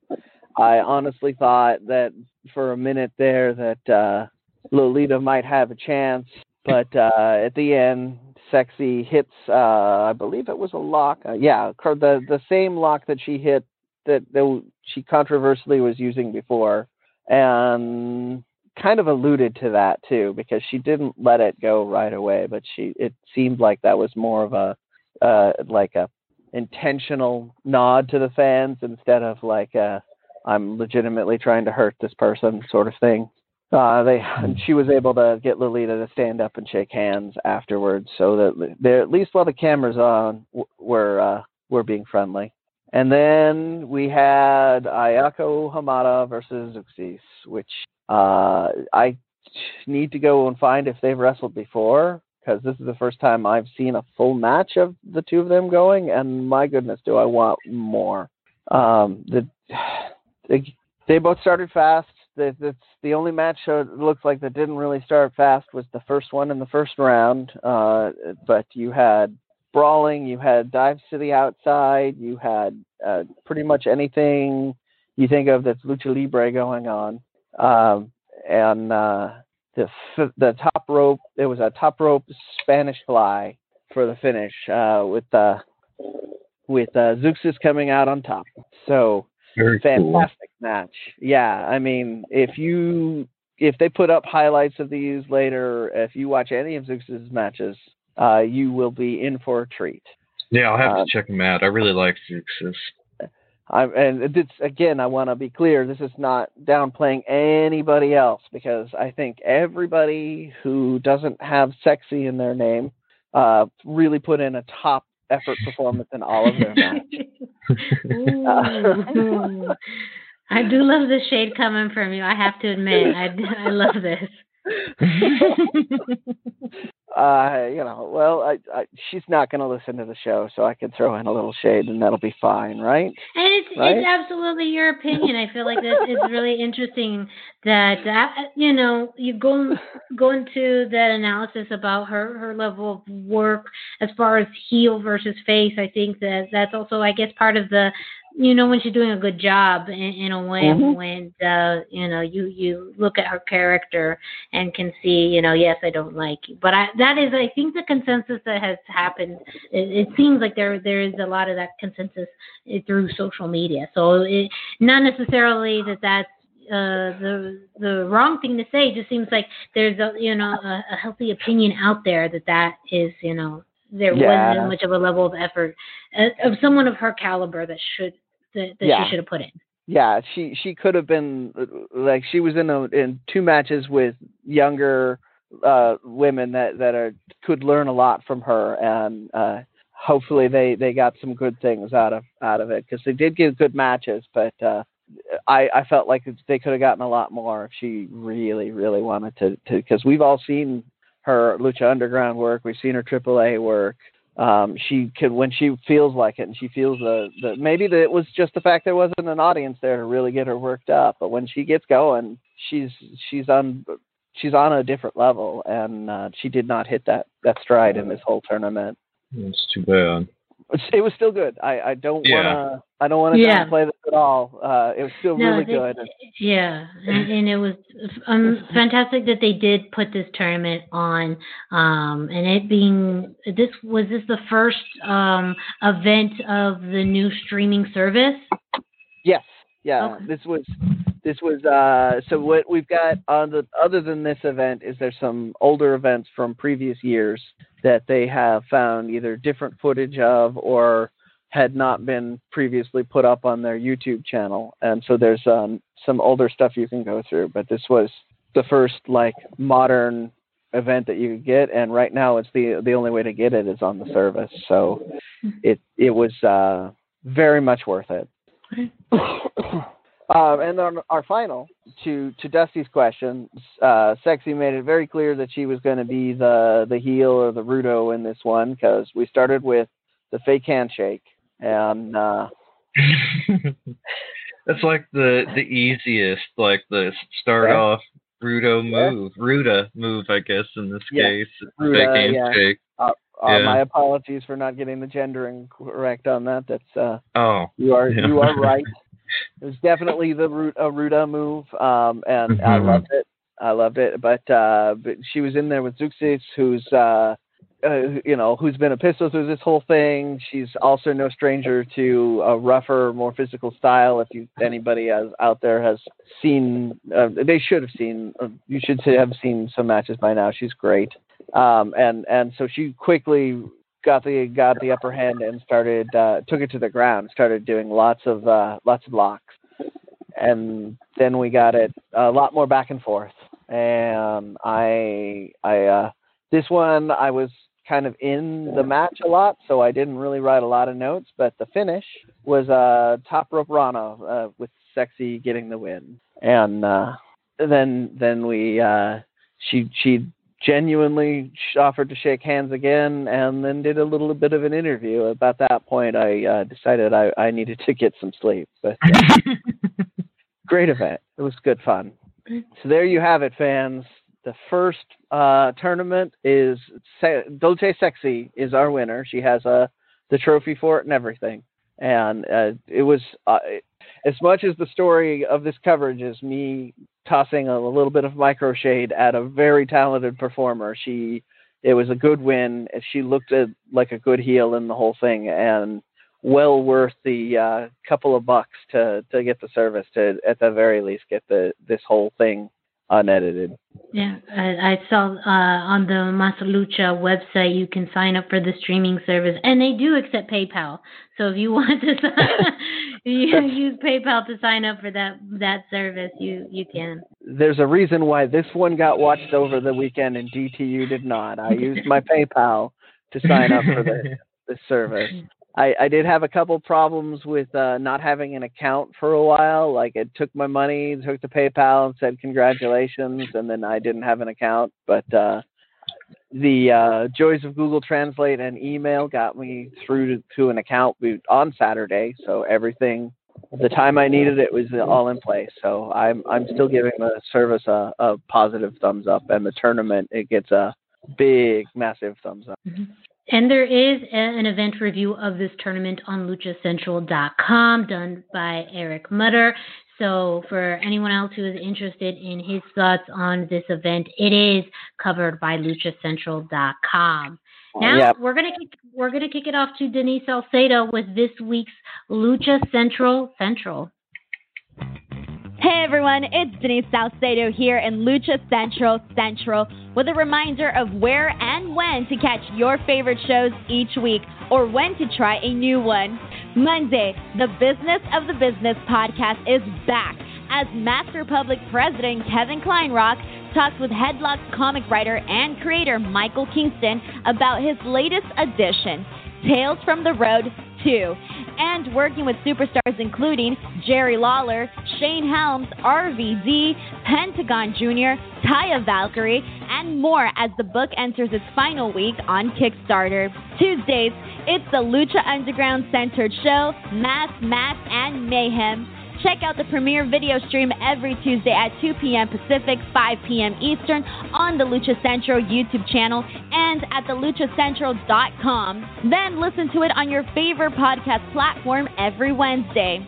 I honestly thought that for a minute there that uh, Lolita might have a chance, but uh, at the end, Sexy hits. Uh, I believe it was a lock. Uh, yeah, the the same lock that she hit that, that she controversially was using before, and kind of alluded to that too because she didn't let it go right away, but she it seemed like that was more of a uh, like a intentional nod to the fans instead of like a I'm legitimately trying to hurt this person sort of thing. Uh, they and she was able to get Lolita to stand up and shake hands afterwards, so that they at least while the cameras on were uh, were being friendly. And then we had Ayako Hamada versus Zeuxis, which uh, I need to go and find if they've wrestled before because this is the first time I've seen a full match of the two of them going, and my goodness, do I want more? Um, the they, they both started fast. The, that's the only match that looks like that didn't really start fast was the first one in the first round. Uh, but you had brawling, you had dives to the outside, you had uh, pretty much anything you think of that's lucha libre going on. Um, and uh, the the top rope, it was a top rope Spanish fly for the finish uh, with uh, with uh, coming out on top. So Very cool. fantastic match. Yeah, I mean, if you if they put up highlights of these later, if you watch any of Zeuxis's matches, uh, you will be in for a treat. Yeah, I'll have Uh, to check them out. I really like Zeuxis. I, and it's again, I want to be clear. This is not downplaying anybody else because I think everybody who doesn't have "sexy" in their name uh, really put in a top effort performance in all of their matches. Ooh. I do love the shade coming from you. I have to admit, I, I love this. uh, you know, well, I, I, she's not going to listen to the show, so I can throw in a little shade, and that'll be fine, right? And it's Right? it's absolutely your opinion. I feel like this is really interesting that uh, you know you go go into that analysis about her her level of work as far as heel versus face. I think that that's also I guess part of the you know when she's doing a good job in, in a way Mhm. when uh, you know you you look at her character and can see you know yes I don't like you, but I that is I think the consensus that has happened. It, it seems like there there is a lot of that consensus eh, through social media. So it, not necessarily that that's uh, the the wrong thing to say. It just seems like there's a you know a, a healthy opinion out there that that is you know there Yeah. wasn't much of a level of effort uh, of someone of her caliber that should that, that Yeah. she should have put in. Yeah, she she could have been like she was in a, in two matches with younger uh, women that that are could learn a lot from her, and uh, hopefully they they got some good things out of out of it because they did get good matches, but. Uh, I, I felt like they could have gotten a lot more if she really, really wanted to. Because we've all seen her Lucha Underground work, we've seen her AAA work, um, she can when she feels like it and she feels the, the maybe that it was just the fact there wasn't an audience there to really get her worked up but when she gets going she's she's on she's on a different level and uh, she did not hit that that stride in this whole tournament It's too bad. It's- it was still good i i don't Yeah. want to i don't want to Yeah. downplay this at all uh it was still No, really they- good Yeah, and, and it was um, fantastic that they did put this tournament on, um, and it being this was this the first um, event of the new streaming service. Yes. Yeah. Okay. This was this was uh so what we've got on the other than this event is there's some older events from previous years that they have found either different footage of or had not been previously put up on their YouTube channel. And so there's um some older stuff you can go through, but this was the first like modern event that you could get and right now it's the the only way to get it is on the service. So it it was uh very much worth it. um, and then our final to to Dusty's question, uh, Sexy made it very clear that she was going to be the the heel or the Rudo in this one because we started with the fake handshake, and uh, That's like the the easiest, like the start Yeah. off Rudo Yeah. move, Ruda move, I guess in this Yeah. case, Ruda, fake yeah. handshake. Uh, Yeah. My apologies for not getting the gendering correct on that. That's uh, Oh, you are Yeah. you are right. It was definitely the uh, Ruda move, um, and I Mhm. loved it. I loved it. But uh, but she was in there with Zeuxis, who's uh, uh, you know who's been a pistol through this whole thing. She's also no stranger to a rougher, more physical style. If you anybody has, out there has seen, uh, they should have seen. Uh, you should have seen some matches by now. She's great, um, and and so she quickly got the got the upper hand and started uh, took it to the ground. Started doing lots of uh, lots of locks, and then we got it a lot more back and forth. And I I uh, this one I was kind of in the match a lot, so I didn't really write a lot of notes. But the finish was uh, top rope Rana uh, with sexy getting the win, and uh, then then we uh, she she genuinely offered to shake hands again and then did a little bit of an interview. About that point i uh, decided I, I needed to get some sleep but uh, great event. It was good fun. So there you have it fans. The first uh, tournament is Se- dolce sexy is our winner. She has uh, the trophy for it and everything. And uh, it was uh, as much as the story of this coverage is me tossing a, little bit of micro shade at a very talented performer. She it was a good win. She looked at, like a good heel in the whole thing, and well worth the uh, couple of bucks to to get the service to at the very least get the this whole thing unedited. Yeah, I, I saw uh, on the Masalucha website you can sign up for the streaming service, and they do accept PayPal. So if you want to you use PayPal to sign up for that that service, you you can. There's a reason why this one got watched over the weekend and DTU did not. I used my PayPal to sign up for the the service. I, I did have a couple problems with uh, not having an account for a while. Like it took my money, took the PayPal, and said congratulations, and then I didn't have an account. But uh, the uh, joys of Google Translate and email got me through to, to an account on Saturday. So everything, the time I needed it was all in place. So I'm I'm still giving the service a, a positive thumbs up, and the tournament it gets a big, massive thumbs up. And there is an event review of this tournament on luchacentral.com done by Eric Mutter. So for anyone else who is interested in his thoughts on this event, it is covered by luchacentral.com. Oh, now Yep. we're gonna kick, we're gonna kick it off to Denise Salcedo with this week's Lucha Central Central. Hey everyone, it's Denise Salcedo here in Lucha Central Central with a reminder of where and when to catch your favorite shows each week or when to try a new one. Monday, the Business of the Business podcast is back as Mask Republic President Kevin Kleinrock talks with Headlocked comic writer and creator Michael Kingston about his latest edition, Tales from the Road 2, and working with superstars including Jerry Lawler, Shane Helms, RVD, Pentagon Jr., Taya Valkyrie, and more as the book enters its final week on Kickstarter. Tuesdays, it's the Lucha Underground centered show, Mass, Mass, and Mayhem. Check out the premiere video stream every Tuesday at 2 p.m. Pacific, 5 p.m. Eastern on the Lucha Central YouTube channel and at theluchacentral.com. Then listen to it on your favorite podcast platform every Wednesday.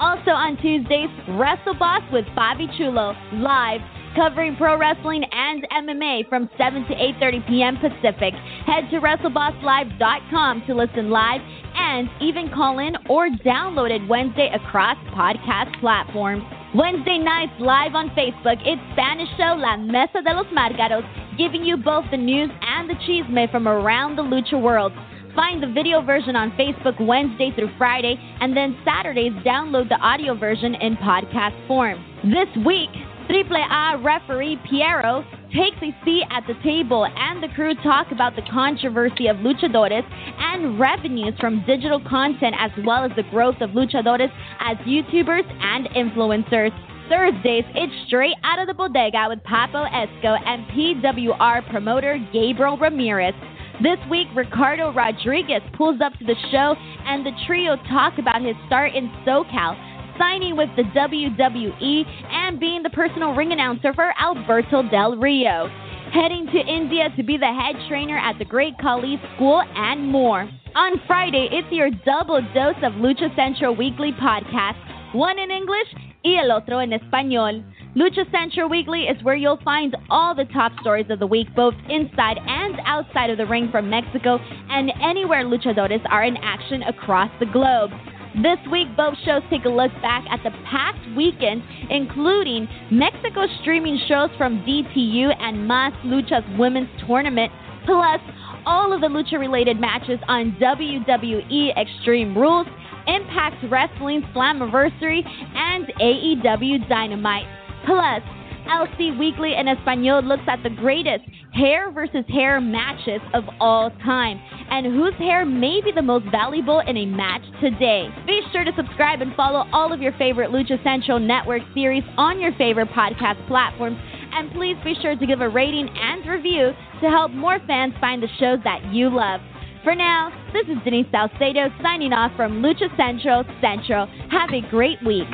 Also on Tuesdays, Wrestle Boss with Bobby Chulo live covering pro wrestling and MMA from 7 to 8:30 p.m. Pacific. Head to wrestlebosslive.com to listen live and even call in or download it Wednesday across podcast platforms. Wednesday nights live on Facebook, it's Spanish show La Mesa de los Margaros, giving you both the news and the chisme from around the lucha world. Find the video version on Facebook Wednesday through Friday, and then Saturdays download the audio version in podcast form. This week, Triple A referee Piero takes a seat at the table, and the crew talk about the controversy of luchadores and revenues from digital content, as well as the growth of luchadores as YouTubers and influencers. Thursdays, it's straight out of the bodega with Papo Esco and PWR promoter Gabriel Ramirez. This week, Ricardo Rodriguez pulls up to the show, and the trio talk about his start in SoCal, signing with the WWE, and being the personal ring announcer for Alberto Del Rio. heading to India to be the head trainer at the Great Khali School, and more. On Friday, it's your double dose of Lucha Central Weekly podcast, one in English y el otro en español. Lucha Central Weekly is where you'll find all the top stories of the week, both inside and outside of the ring from Mexico and anywhere luchadores are in action across the globe. This week, both shows take a look back at the past weekend, including Mexico streaming shows from DTU and Mas Lucha's women's tournament, plus all of the lucha related matches on WWE Extreme Rules, Impact Wrestling Slammiversary, and AEW Dynamite. Plus, LC Weekly in Espanol looks at the greatest hair versus hair matches of all time and whose hair may be the most valuable in a match today. Be sure to subscribe and follow all of your favorite Lucha Central Network series on your favorite podcast platforms. And please be sure to give a rating and review to help more fans find the shows that you love. For now, this is Denise Salcedo signing off from Lucha Central Central. Have a great week.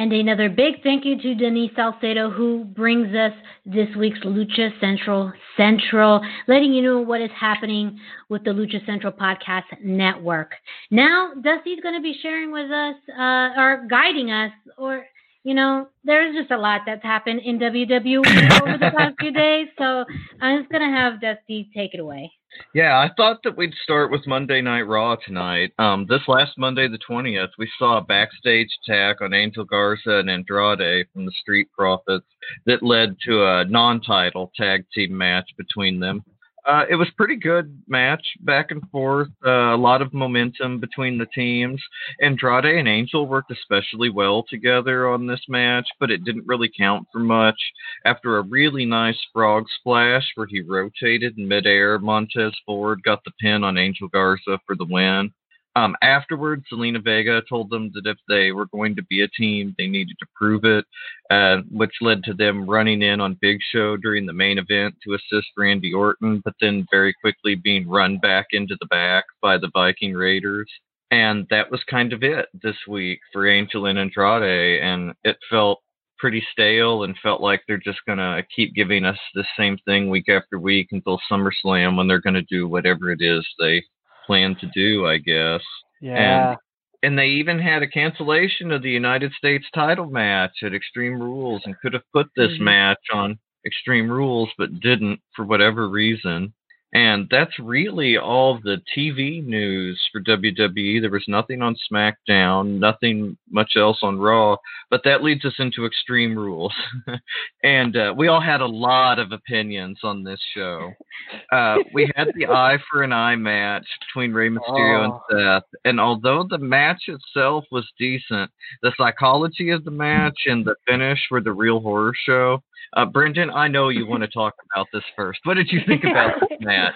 And another big thank you to Denise Salcedo, who brings us this week's Lucha Central Central, letting you know what is happening with the Lucha Central Podcast Network. Now, Dusty's going to be sharing with us, uh, or guiding us, or you know, there's just a lot that's happened in WWE over the past few days. So I'm just going to have Dusty take it away. Yeah, I thought that we'd start with Monday Night Raw tonight. Um, this last Monday, the 20th, we saw a backstage attack on Angel Garza and Andrade from the Street Profits that led to a non title tag team match between them. Uh, it was pretty good match back and forth. Uh, a lot of momentum between the teams. Andrade and Angel worked especially well together on this match, but it didn't really count for much. After a really nice frog splash where he rotated in midair, Montez Ford got the pin on Angel Garza for the win. Um, afterwards, Zelina Vega told them that if they were going to be a team, they needed to prove it, uh, which led to them running in on Big Show during the main event to assist Randy Orton, but then very quickly being run back into the back by the Viking Raiders. And that was kind of it this week for Angel and Andrade, and it felt pretty stale and felt like they're just gonna keep giving us the same thing week after week until SummerSlam when they're gonna do whatever it is they plan to do, I guess. Yeah. And and they even had a cancellation of the United States title match at Extreme Rules and could have put this Mhm. match on Extreme Rules but didn't for whatever reason. And that's really all the TV news for WWE. There was nothing on SmackDown, nothing much else on Raw, but that leads us into Extreme Rules. and uh, we all had a lot of opinions on this show. Uh, we had the eye for an eye match between Rey Mysterio Oh. and Seth. And although the match itself was decent, the psychology of the match and the finish were the real horror show. Uh, Brendan, I know you want to talk about this first. What did you think about this match?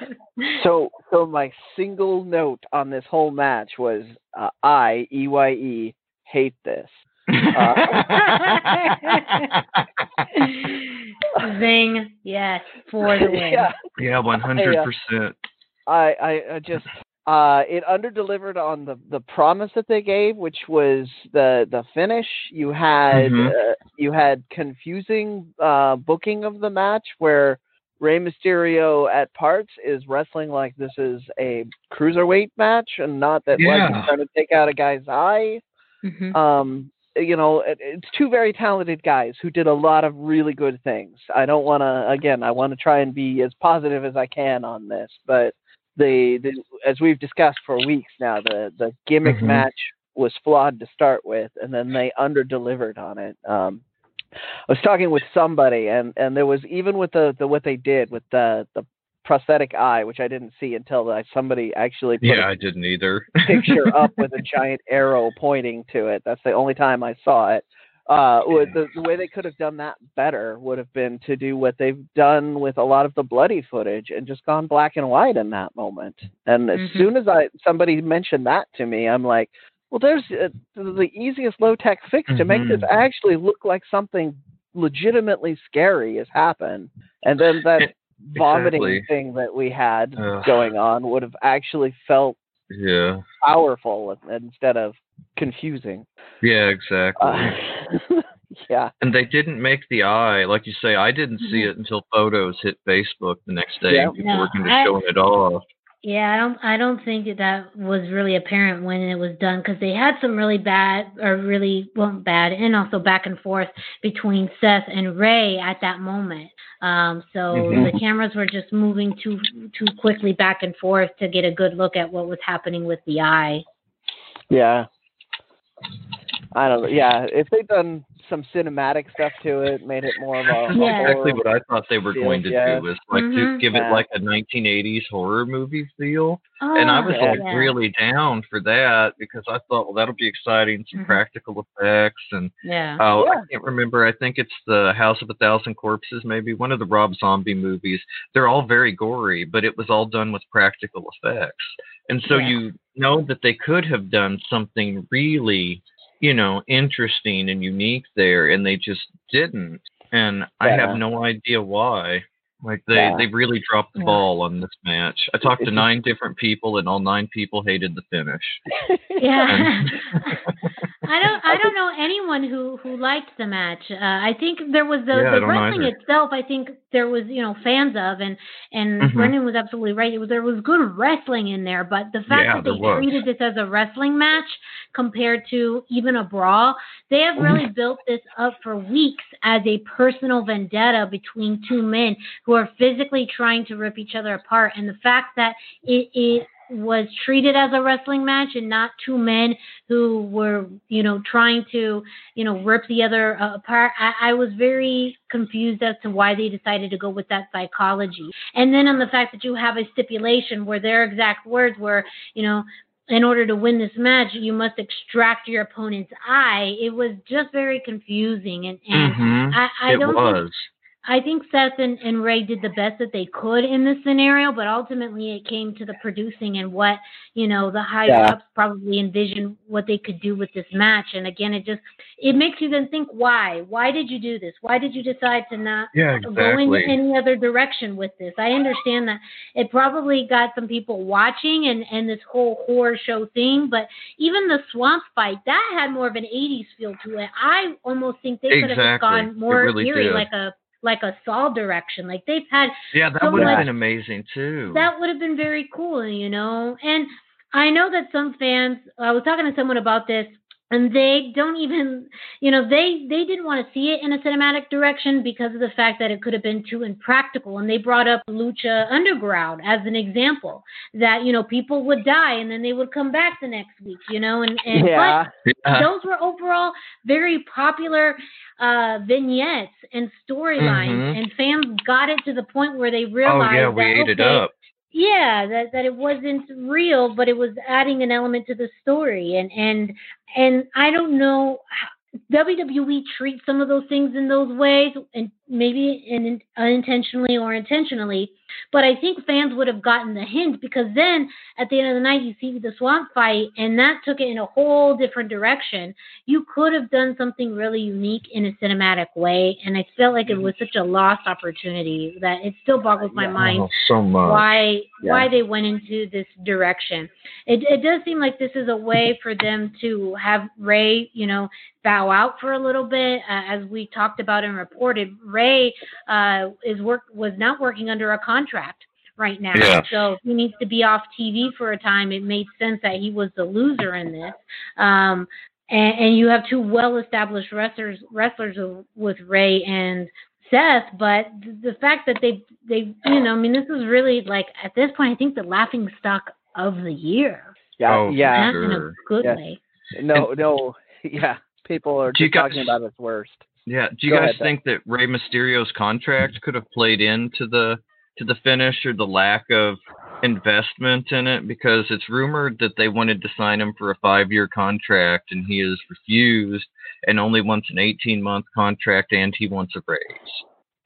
So, so my single note on this whole match was uh, I E Y E hate this. Zing, yes, for the win. yeah, yeah, one hundred percent. I, I, I just uh, it underdelivered on the the promise that they gave, which was the the finish. You had Mhm. uh, you had confusing uh, booking of the match where Rey Mysterio at parts is wrestling like this is a cruiserweight match and not that like Yeah. he's trying to take out a guy's eye. Mhm. um you know it, it's two very talented guys who did a lot of really good things i don't want to again i want to try and be as positive as i can on this but the, the as we've discussed for weeks now the the gimmick Mhm. match was flawed to start with and then they under delivered on it um i was talking with somebody and and there was even with the, the what they did with the the prosthetic eye which i didn't see until I, somebody actually put a Yeah, I didn't either. picture up with a giant arrow pointing to it. That's the only time I saw it. Uh, the, the way they could have done that better would have been to do what they've done with a lot of the bloody footage and just gone black and white in that moment. And as Mhm. soon as I somebody mentioned that to me, I'm like, well, there's uh, the easiest low tech fix to make this Mhm. actually look like something legitimately scary has happened. And then that vomiting Exactly. thing that we had going on would have actually felt Yeah. powerful instead of confusing. Yeah, exactly. Uh, Yeah. And they didn't make the eye, like you say. I didn't see Mhm. it until photos hit Facebook the next day. Yeah. and people No, were kind of I- showing it off. Yeah, I don't. I don't think that that was really apparent when it was done because they had some really bad or really well bad and also back and forth between Seth and Rey at that moment. Um, so Mhm. the cameras were just moving too too quickly back and forth to get a good look at what was happening with the eye. Yeah. I don't know. Yeah, if they'd done some cinematic stuff to it, made it more of a That's Yeah. exactly what I thought they were going to yeah. do was like to Mhm. give Yeah. it like a 1980s horror movie feel. Oh, and I was yeah. like really down for that because I thought, well, that'll be exciting, some Mhm. practical effects and yeah. Oh, Yeah. I can't remember. I think it's the House of a Thousand Corpses, maybe one of the Rob Zombie movies. They're all very gory, but it was all done with practical effects. And so Yeah. you know that they could have done something really, you know, interesting and unique there, and they just didn't. And I have no idea why. Like they, Yeah. they really dropped the Yeah. ball on this match. I talked to nine different people, and all nine people hated the finish. Yeah. I don't I don't know anyone who who liked the match. Uh, I think there was the, Yeah, the wrestling either. itself. I think there was you know fans of and and Mhm. Brendan was absolutely right. It was there was good wrestling in there, but the fact Yeah, that they was. treated this as a wrestling match compared to even a brawl, they have Mm-hmm. really built this up for weeks as a personal vendetta between two men who are physically trying to rip each other apart. And the fact that it, it was treated as a wrestling match and not two men who were, you know, trying to, you know, rip the other uh, apart. I, I was very confused as to why they decided to go with that psychology. And then on the fact that you have a stipulation where their exact words were, you know, in order to win this match, you must extract your opponent's eye. It was just very confusing, and, and Mhm. I, I don't was. think I think Seth and, and Rey did the best that they could in this scenario, but ultimately it came to the producing and what, you know, the high Yeah. ups probably envisioned what they could do with this match. And again, it just, it makes you then think, why? Why did you do this? Why did you decide to not Yeah, go in any other direction with this? I understand that it probably got some people watching and, and this whole horror show thing, but even the swamp fight, that had more of an 80s feel to it. I almost think they could have gone more really eerie, did. like a like a Saw direction. Like they've had Yeah, that so would have been amazing too. that would have been very cool, you know. And I know that some fans. I was talking to someone about this, and they don't even, you know, they they didn't want to see it in a cinematic direction because of the fact that it could have been too impractical. And they brought up Lucha Underground as an example that you know people would die and then they would come back the next week, you know. And and but yeah. Yeah. those were overall very popular uh, vignettes and storylines, Mhm. and fans got it to the point where they realized oh realized yeah, we that ate it up. Yeah, that that it wasn't real, but it was adding an element to the story, and and and I don't know. How, WWE treats some of those things in those ways, and maybe in, unintentionally or intentionally. But I think fans would have gotten the hint because then at the end of the night, you see the swamp fight, and that took it in a whole different direction. You could have done something really unique in a cinematic way, and I felt like it was such a lost opportunity that it still boggles my Yeah. mind so why Yeah. why they went into this direction. It it does seem like this is a way for them to have Rey, you know, bow out for a little bit, uh, as we talked about and reported. Rey uh, is work was not working under a contract right now, Yeah. so he needs to be off TV for a time. It made sense that he was the loser in this. Um, and, and you have two well-established wrestlers wrestlers with Rey and Seth, but the fact that they they you know I mean this is really like at this point I think the laughing stock of the year. Yeah. Oh, yeah. Not in a good Yeah. way. No, no. Yeah. People are Do you just talking about its worst. Yeah. Do you Go guys ahead, think that Rey Mysterio's contract could have played into the to the finish or the lack of investment in it? Because it's rumored that they wanted to sign him for a five year contract and he has refused and only wants an eighteen month contract and he wants a raise.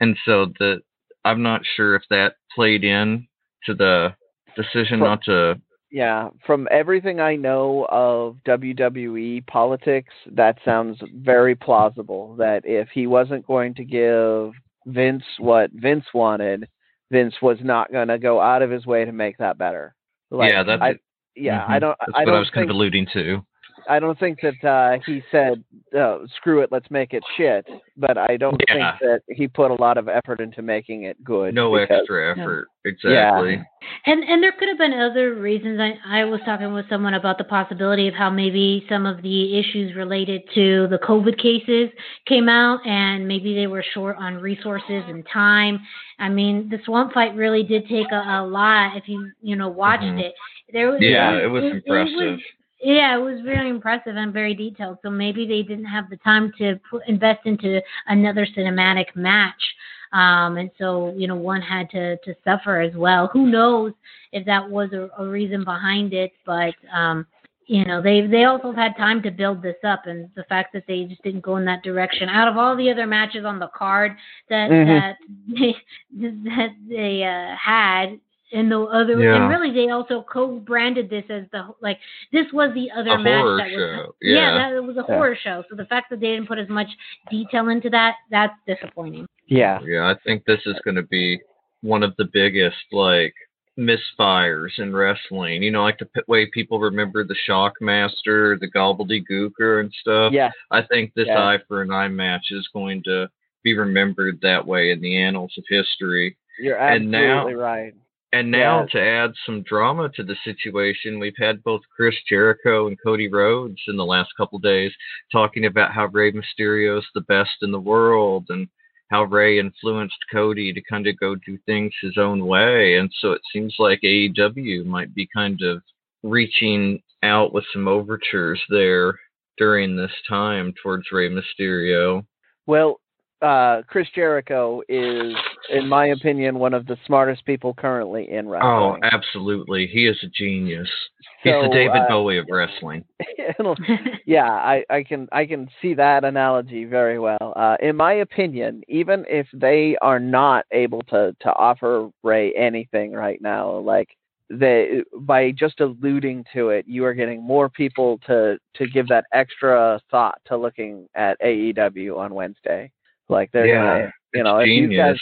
And so the I'm not sure if that played in to the decision not to Yeah, from everything I know of WWE politics, that sounds very plausible. That if he wasn't going to give Vince what Vince wanted, Vince was not going to go out of his way to make that better. Like, Yeah, that- I, yeah, I Mhm. don't. That's I what don't I was kind of alluding to. I don't think that uh, he said, uh, "Screw it, let's make it shit." But I don't Yeah. think that he put a lot of effort into making it good. No because- extra effort. Exactly. And and there could have been other reasons. I, I was talking with someone about the possibility of how maybe some of the issues related to the COVID cases came out, and maybe they were short on resources and time. I mean, the swamp fight really did take a, a lot. If you you know watched Mhm. it, there was Yeah, it was was- impressive. Yeah, it was very impressive and very detailed. So maybe they didn't have the time to put, invest into another cinematic match. Um, and so, you know, one had to, to suffer as well. Who knows if that was a, a reason behind it, but, um, you know, they they also had time to build this up, and the fact that they just didn't go in that direction. Out of all the other matches on the card that Mhm. that they that they uh, had, and the other, Yeah. and really they also co-branded this as the like this was the other A match horror that was show. yeah, Yeah. that it was a Yeah. horror show. So the fact that they didn't put as much detail into that, that's disappointing. Yeah, Yeah, I think this is going to be one of the biggest like misfires in wrestling. You know, like the way people remember the Shockmaster, the Gobbledygooker, and stuff. yeah, I think this Yeah. eye for an eye match is going to be remembered that way in the annals of history. you're And absolutely now- right. And now Yeah. to add some drama to the situation, we've had both Chris Jericho and Cody Rhodes in the last couple days talking about how Rey Mysterio's the best in the world and how Rey influenced Cody to kind of go do things his own way. And so it seems like AEW might be kind of reaching out with some overtures there during this time towards Rey Mysterio. Well, uh, Chris Jericho is, in my opinion, one of the smartest people currently in wrestling. Oh, absolutely. He is a genius. He's the David uh, Bowie of wrestling. yeah, I, I can I can see that analogy very well. Uh, in my opinion, even if they are not able to to offer Rey anything right now, like they by just alluding to it, you are getting more people to to give that extra thought to looking at AEW on Wednesday. Like they're gonna, you it's know, if you guys,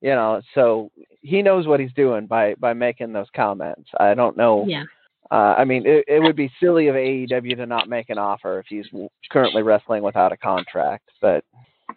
you know, so he knows what he's doing by by making those comments. I don't know. yeah. Uh, I mean, it, it would be silly of AEW to not make an offer if he's currently wrestling without a contract. But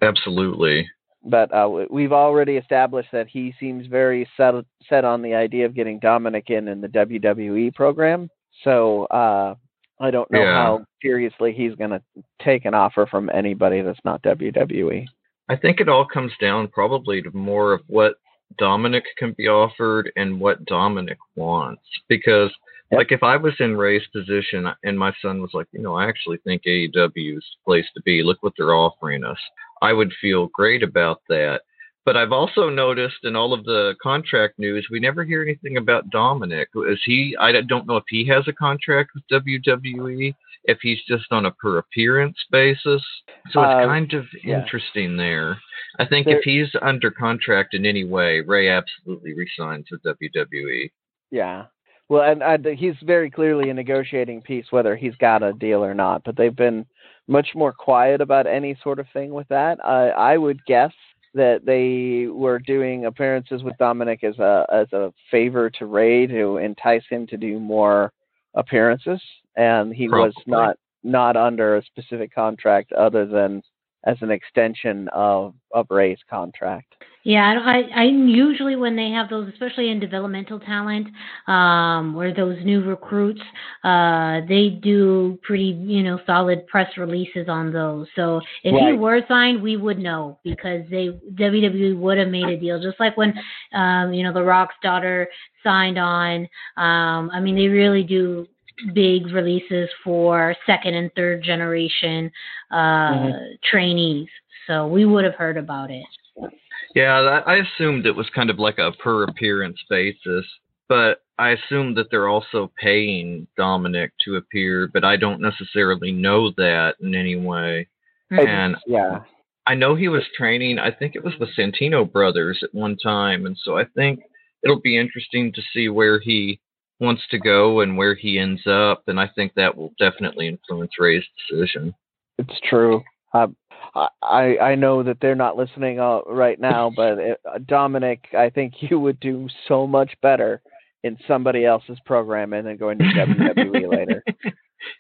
Absolutely. but uh, we've already established that he seems very set set on the idea of getting Dominic in in the WWE program. So uh, I don't know Yeah. how seriously he's going to take an offer from anybody that's not. WWE. I think it all comes down probably to more of what Dominic can be offered and what Dominic wants. Because, Yep. like, if I was in Rey's position and my son was like, you know, I actually think AEW is the place to be. Look what they're offering us. I would feel great about that. But I've also noticed in all of the contract news, we never hear anything about Dominic. Is he? I don't know if he has a contract with WWE, if he's just on a per appearance basis. So it's Uh, kind of yeah. interesting there. I think There- if he's under contract in any way, Rey absolutely resigns with WWE. Yeah. Well, and uh, he's very clearly a negotiating piece, whether he's got a deal or not. But they've been much more quiet about any sort of thing with that. I I would guess that they were doing appearances with Dominic as a as a favor to Rey to entice him to do more appearances, and he was not not under a specific contract other than as an extension of of Rey's contract. Yeah, I, I, I usually when they have those, especially in developmental talent, um, or those new recruits, uh, they do pretty, you know, solid press releases on those. So if he were signed, we would know because they WWE would have made a deal, just like when, um, you know, The Rock's daughter signed on. Um, I mean, they really do big releases for second and third generation uh, Mhm. trainees. So we would have heard about it. Yeah, I assumed it was kind of like a per appearance basis, but I assumed that they're also paying Dominic to appear, but I don't necessarily know that in any way. And Yeah. I know he was training, I think it was the Santino brothers at one time, and so I think it'll be interesting to see where he wants to go and where he ends up, and I think that will definitely influence Rey's decision. It's true. Um, I I know that they're not listening uh, right now, but it, uh, Dominic, I think you would do so much better in somebody else's program and then going to WWE later.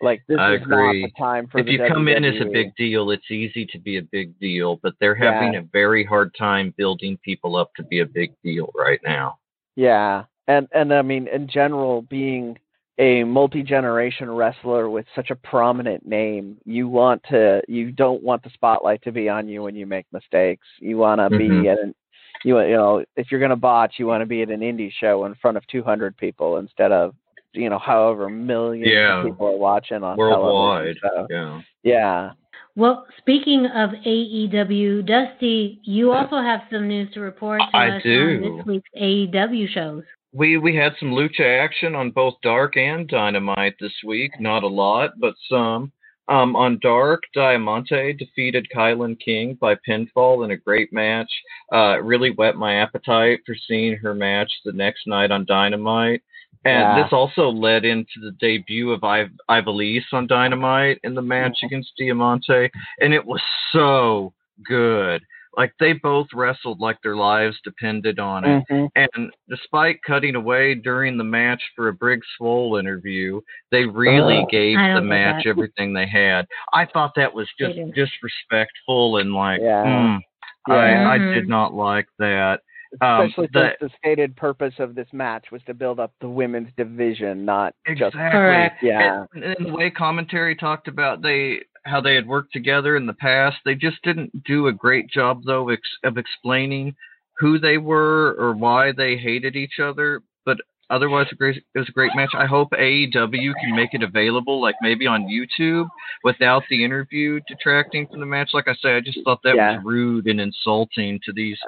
Like this I is agree. not the time for if you come in as a big deal, it's easy to be a big deal, but they're Yeah. having a very hard time building people up to be a big deal right now. Yeah, and and I mean, in general, being a multi-generation wrestler with such a prominent name, you want to, you don't want the spotlight to be on you when you make mistakes. You want to be Mhm. at an, you you know, if you're gonna botch, you want to be at an indie show in front of 200 people instead of, you know, however millions Yeah. of people are watching on Worldwide. television. So, Yeah. yeah. Well, speaking of AEW, Dusty, you also have some news to report to I us do. on this week's AEW shows. We we had some lucha action on both Dark and Dynamite this week. Not a lot, but some. Um, on Dark, Diamante defeated Kylan King by pinfall in a great match. Uh, really whet my appetite for seeing her match the next night on Dynamite. And Yeah. this also led into the debut of Iv- Ivelisse on Dynamite in the match against Diamante, and it was so good. Like they both wrestled like their lives depended on it. Mhm. And despite cutting away during the match for a Big Swole interview, they really Ugh. gave the match that. everything they had. I thought that was just disrespectful and like, Yeah. mm, Yeah. I, I Mhm. did not like that. Um, Especially the- since the stated purpose of this match was to build up the women's division, not just Correct. yeah. And, and the way commentary talked about they how they had worked together in the past, they just didn't do a great job though ex- of explaining who they were or why they hated each other. But otherwise, it was a great match. I hope AEW can make it available, like maybe on YouTube, without the interview detracting from the match. Like I say, I just thought that Yeah. was rude and insulting to these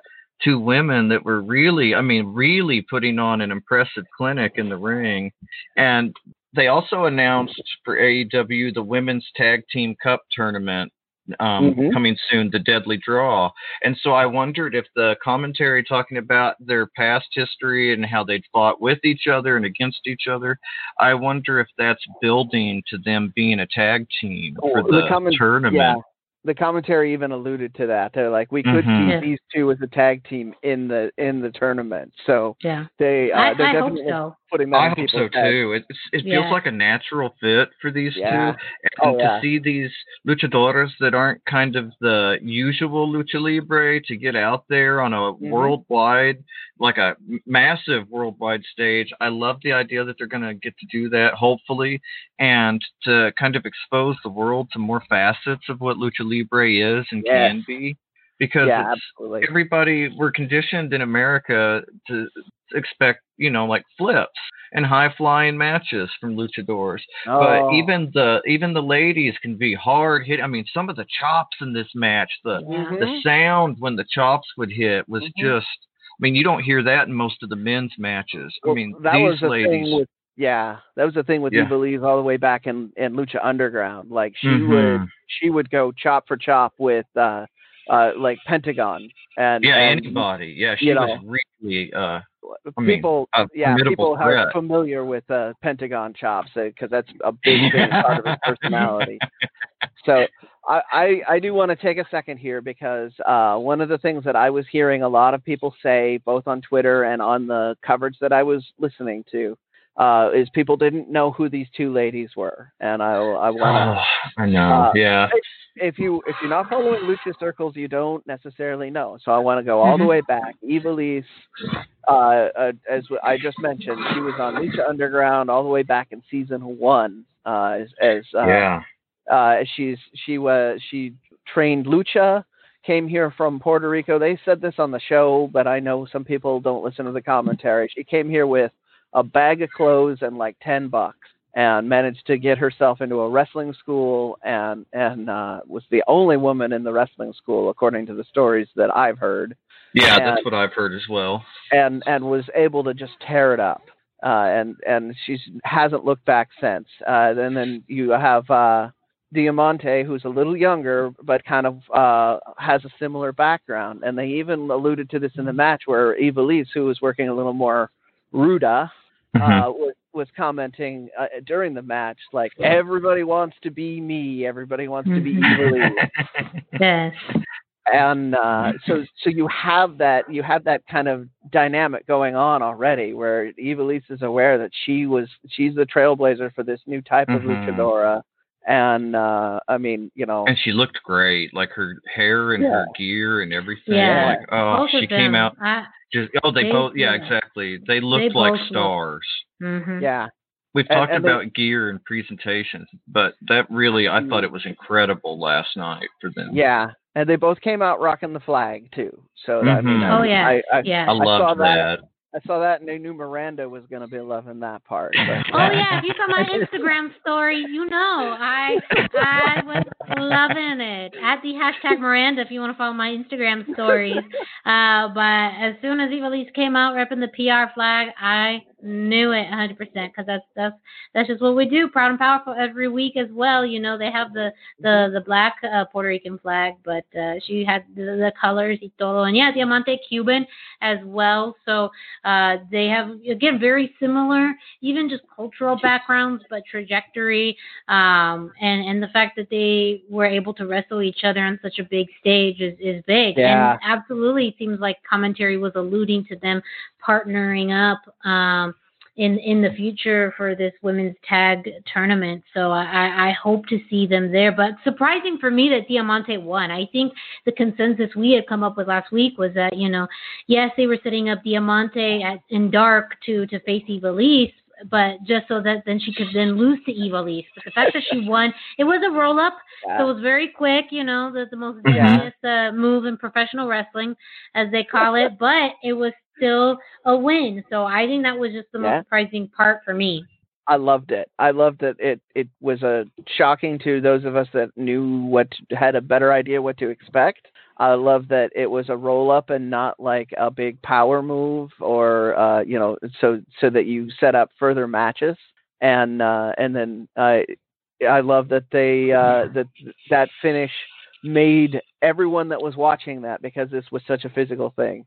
two women that were really, I mean, really putting on an impressive clinic in the ring. And they also announced for AEW the Women's Tag Team Cup tournament um, Mhm. coming soon, the Deadly Draw. And so I wondered if the commentary talking about their past history and how they'd fought with each other and against each other, I wonder if that's building to them being a tag team for Oh, the, the comment- tournament. Yeah. The commentary even alluded to that. They're like, we could Mhm. see Yeah. these two as a tag team in the in the tournament. So Yeah. they uh, I, they're I hope definitely so. Putting that I in hope so people's heads. too. It, it's- it Yeah. feels like a natural fit for these Yeah. two, and Oh, to yeah. see these luchadoras that aren't kind of the usual lucha libre to get out there on a Mhm. worldwide, like a massive worldwide stage. I love the idea that they're going to get to do that, hopefully, and to kind of expose the world to more facets of what lucha libre is and Yes. can be, because Yeah, absolutely. everybody we're conditioned in America to expect, you know, like flips and high flying matches from luchadors. Oh, But even the even the ladies can be hard hit. I mean, some of the chops in this match, the Mhm. the sound when the chops would hit was Mhm. just. I mean, you don't hear that in most of the men's matches. I mean, that these was the ladies. thing with yeah, that was the thing with Yeah. All the way back in in Lucha Underground. Like she Mhm. would she would go chop for chop with uh uh like Pentagon and yeah, and, anybody. Yeah, she was know, really. uh I mean, people yeah people are familiar with uh Pentagon chops because that's a big big part of his personality. So I, I, I do want to take a second here because uh, one of the things that I was hearing a lot of people say, both on Twitter and on the coverage that I was listening to, uh, is people didn't know who these two ladies were, and I I want Oh, I know. Uh, yeah. to if you if you're not following lucha circles, you don't necessarily know. So I want to go all the Mhm. way back. Ivelisse, uh, uh, as I just mentioned, she was on Lucha Underground all the way back in season one. Uh, as as uh, yeah. uh, she's she was she trained lucha, came here from Puerto Rico. They said this on the show, but I know some people don't listen to the commentary. She came here with a bag of clothes and like ten bucks, and managed to get herself into a wrestling school, and and uh, was the only woman in the wrestling school, according to the stories that I've heard Yeah, and- that's what I've heard as well. and and was able to just tear it up. Uh, and and she's hasn't looked back since. Uh, and then you have uh, Diamante, who's a little younger but kind of uh, has a similar background. And they even alluded to this in the match where Eva Ivelisse, who was working a little more ruda, uh, was was commenting uh, during the match like everybody wants to be me, everybody wants to be Mhm. Ivelisse. Yes. and uh, so so you have that you have that kind of dynamic going on already, where Ivelisse is aware that she was she's the trailblazer for this new type of Mhm. luchadora, and uh, I mean, you know, And she looked great, like her hair and her gear and everything. Yeah. Like, oh, Both she came them. out I, just. Oh, they, They- both. Yeah, yeah. exactly. They looked They like both look- stars. mhm. yeah, We've And- talked and they- about gear and presentations, but that really, I thought it was incredible last night for them. yeah, and they both came out rocking the flag too. So I mean, Mhm. I, Oh, yeah. I, I, Yeah. I I saw that. that. I saw that, and I knew Miranda was going to be loving that part. but- Oh yeah, if you saw my Instagram story, you know I I was loving it. At the hashtag Miranda, if you want to follow my Instagram stories. Uh, but as soon as Ivelisse came out repping the PR flag, I knew it 100% because that's that's that's just what we do. Proud and powerful every week as well. You know they have the the the black uh, Puerto Rican flag, but uh, she had the, the colors y todo, and yeah, Diamante Cuban as well. So uh, they have again very similar, even just cultural backgrounds, but trajectory, um, and and the fact that they were able to wrestle each other on such a big stage is is big. Yeah. And absolutely seems like commentary was alluding to them partnering up. Um, in in the future for this women's tag tournament. So I, I hope to see them there. But surprising for me that Diamante won. I think the consensus we had come up with last week was that you know yes they were setting up Diamante at, in dark to to face Ivelisse. But just so that then she could then lose to Ivelisse. But the fact that she won, it was a roll up, so it was very quick. You know, the the most Yeah. deadliest uh, move in professional wrestling, as they call it. But it was still a win. So I think that was just the Yeah. most surprising part for me. I loved it. I loved that it it was a shocking to those of us that knew what had a better idea what to expect. I love that it was a roll up and not like a big power move or uh you know so so that you set up further matches. And uh and then I I love that they uh that that finish made everyone that was watching that because this was such a physical thing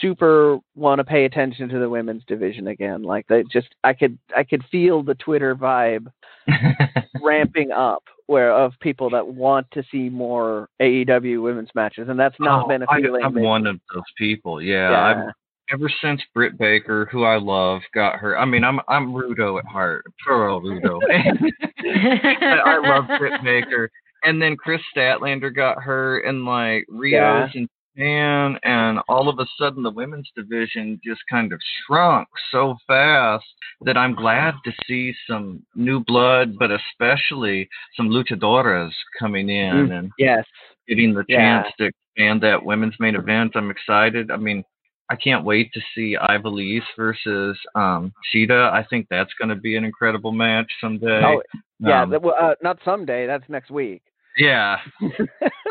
super want to pay attention to the women's division again like they just i could i could feel the twitter vibe ramping up where of people that want to see more AEW women's matches and that's not Oh, been a I- feeling I'm that- one of those people. Yeah, yeah. I've ever since Britt Baker, who I love, got her. I mean, I'm I'm Rudo at heart, Pearl Rudo. I love Britt Baker. And then Kris Statlander got her, and like Riho's and Japan, and all of a sudden the women's division just kind of shrunk so fast that I'm glad to see some new blood, but especially some luchadoras coming in Mm. and yes getting the Yeah. chance to expand that women's main event. I'm excited. I mean, I can't wait to see Ivelisse versus um Shida. I think that's going to be an incredible match someday. oh yeah Um, that, well, uh, not someday that's next week yeah.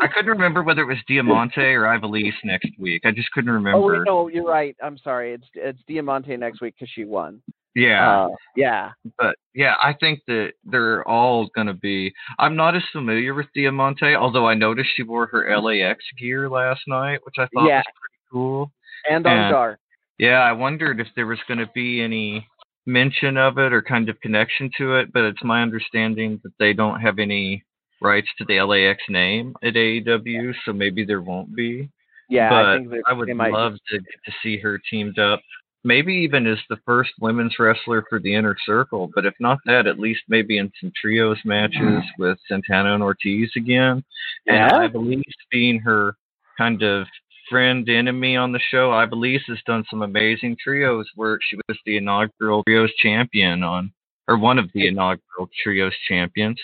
I couldn't remember whether it was Diamante or Ivelisse next week. I just couldn't remember. oh no you're right i'm sorry it's it's diamante next week because she won Yeah. uh, yeah but yeah, I think that they're all going to be. I'm not as familiar with Diamante, although I noticed she wore her LAX gear last night, which I thought Yeah. was pretty cool. and on dark Yeah, I wondered if there was going to be any mention of it or kind of connection to it, but it's my understanding that they don't have any rights to the LAX name at AEW, so maybe there won't be. yeah but i think that I would love to get to see her teamed up. Maybe even as the first women's wrestler for the inner circle, but if not that, at least maybe in some trios matches mm. with Santana and Ortiz again. And Yeah. I believe being her kind of friend enemy on the show, I believe has done some amazing trios where she was the inaugural trios champion on or one of the inaugural trios champions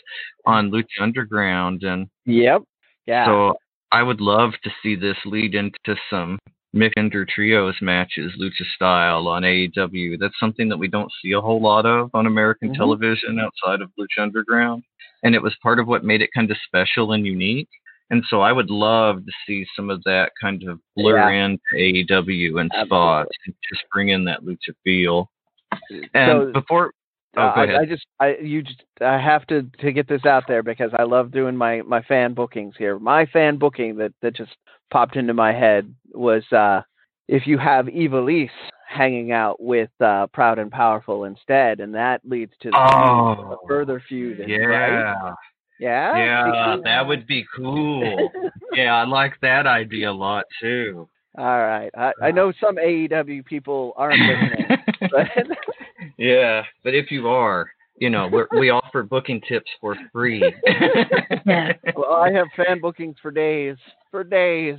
on Lucha Underground and yep yeah so I would love to see this lead into some mixed or trios matches, lucha style on AEW. That's something that we don't see a whole lot of on American Mhm. television outside of Lucha Underground, and it was part of what made it kind of special and unique. And so I would love to see some of that kind of blur Yeah. into AEW and spots and just bring in that lucha feel. And So- before, oh, Uh, I. I just I you just I have to to get this out there because I love doing my my fan bookings here. My fan booking that that just popped into my head was uh if you have Ivelisse hanging out with uh Proud and Powerful instead, and that leads to the feud, Oh, a further feud. yeah. right? Yeah. Yeah, that would be cool. Yeah, I like that idea a lot too. All right. I, I know some AEW people aren't listening, but Yeah, but if you are, you know, we're, we offer booking tips for free. Yeah. well, I have fan bookings for days, for days.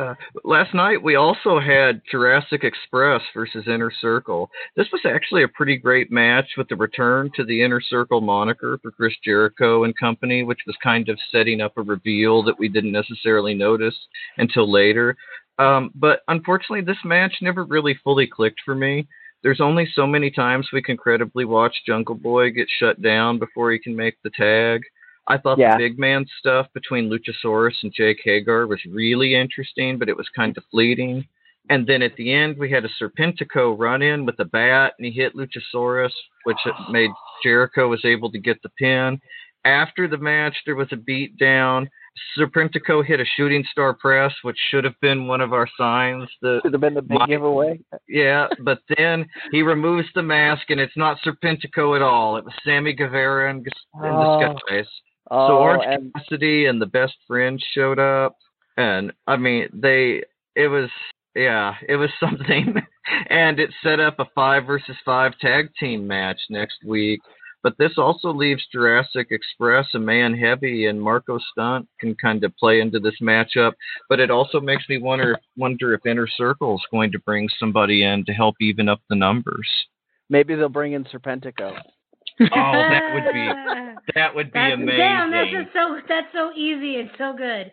Uh, last night we also had Jurassic Express versus Inner Circle. This was actually a pretty great match with the return to the Inner Circle moniker for Chris Jericho and company, which was kind of setting up a reveal that we didn't necessarily notice until later. Um, but unfortunately, this match never really fully clicked for me. There's only so many times we can credibly watch Jungle Boy get shut down before he can make the tag. I thought Yeah. the big man stuff between Luchasaurus and Jake Hager was really interesting, but it was kind of fleeting. And then at the end, we had a Serpentico run in with a bat, and he hit Luchasaurus, which made Jericho was able to get the pin. After the match, there was a beat down. Serpentico hit a shooting star press, which should have been one of our signs. The Should have been the big My- giveaway. yeah, but then he removes the mask, and it's not Serpentico at all. It was Sammy Guevara in Oh. disguise. Oh, so Orange and Cassidy and the best friend showed up, and I mean they. It was yeah, it was something, and it set up a five versus five tag team match next week. But this also leaves Jurassic Express a man heavy, and Marko Stunt can kind of play into this matchup. But it also makes me wonder wonder if Inner Circle is going to bring somebody in to help even up the numbers. maybe they'll bring in Serpentico. Oh, that would be that would be That's, amazing. damn, that's just so that's so easy and so good.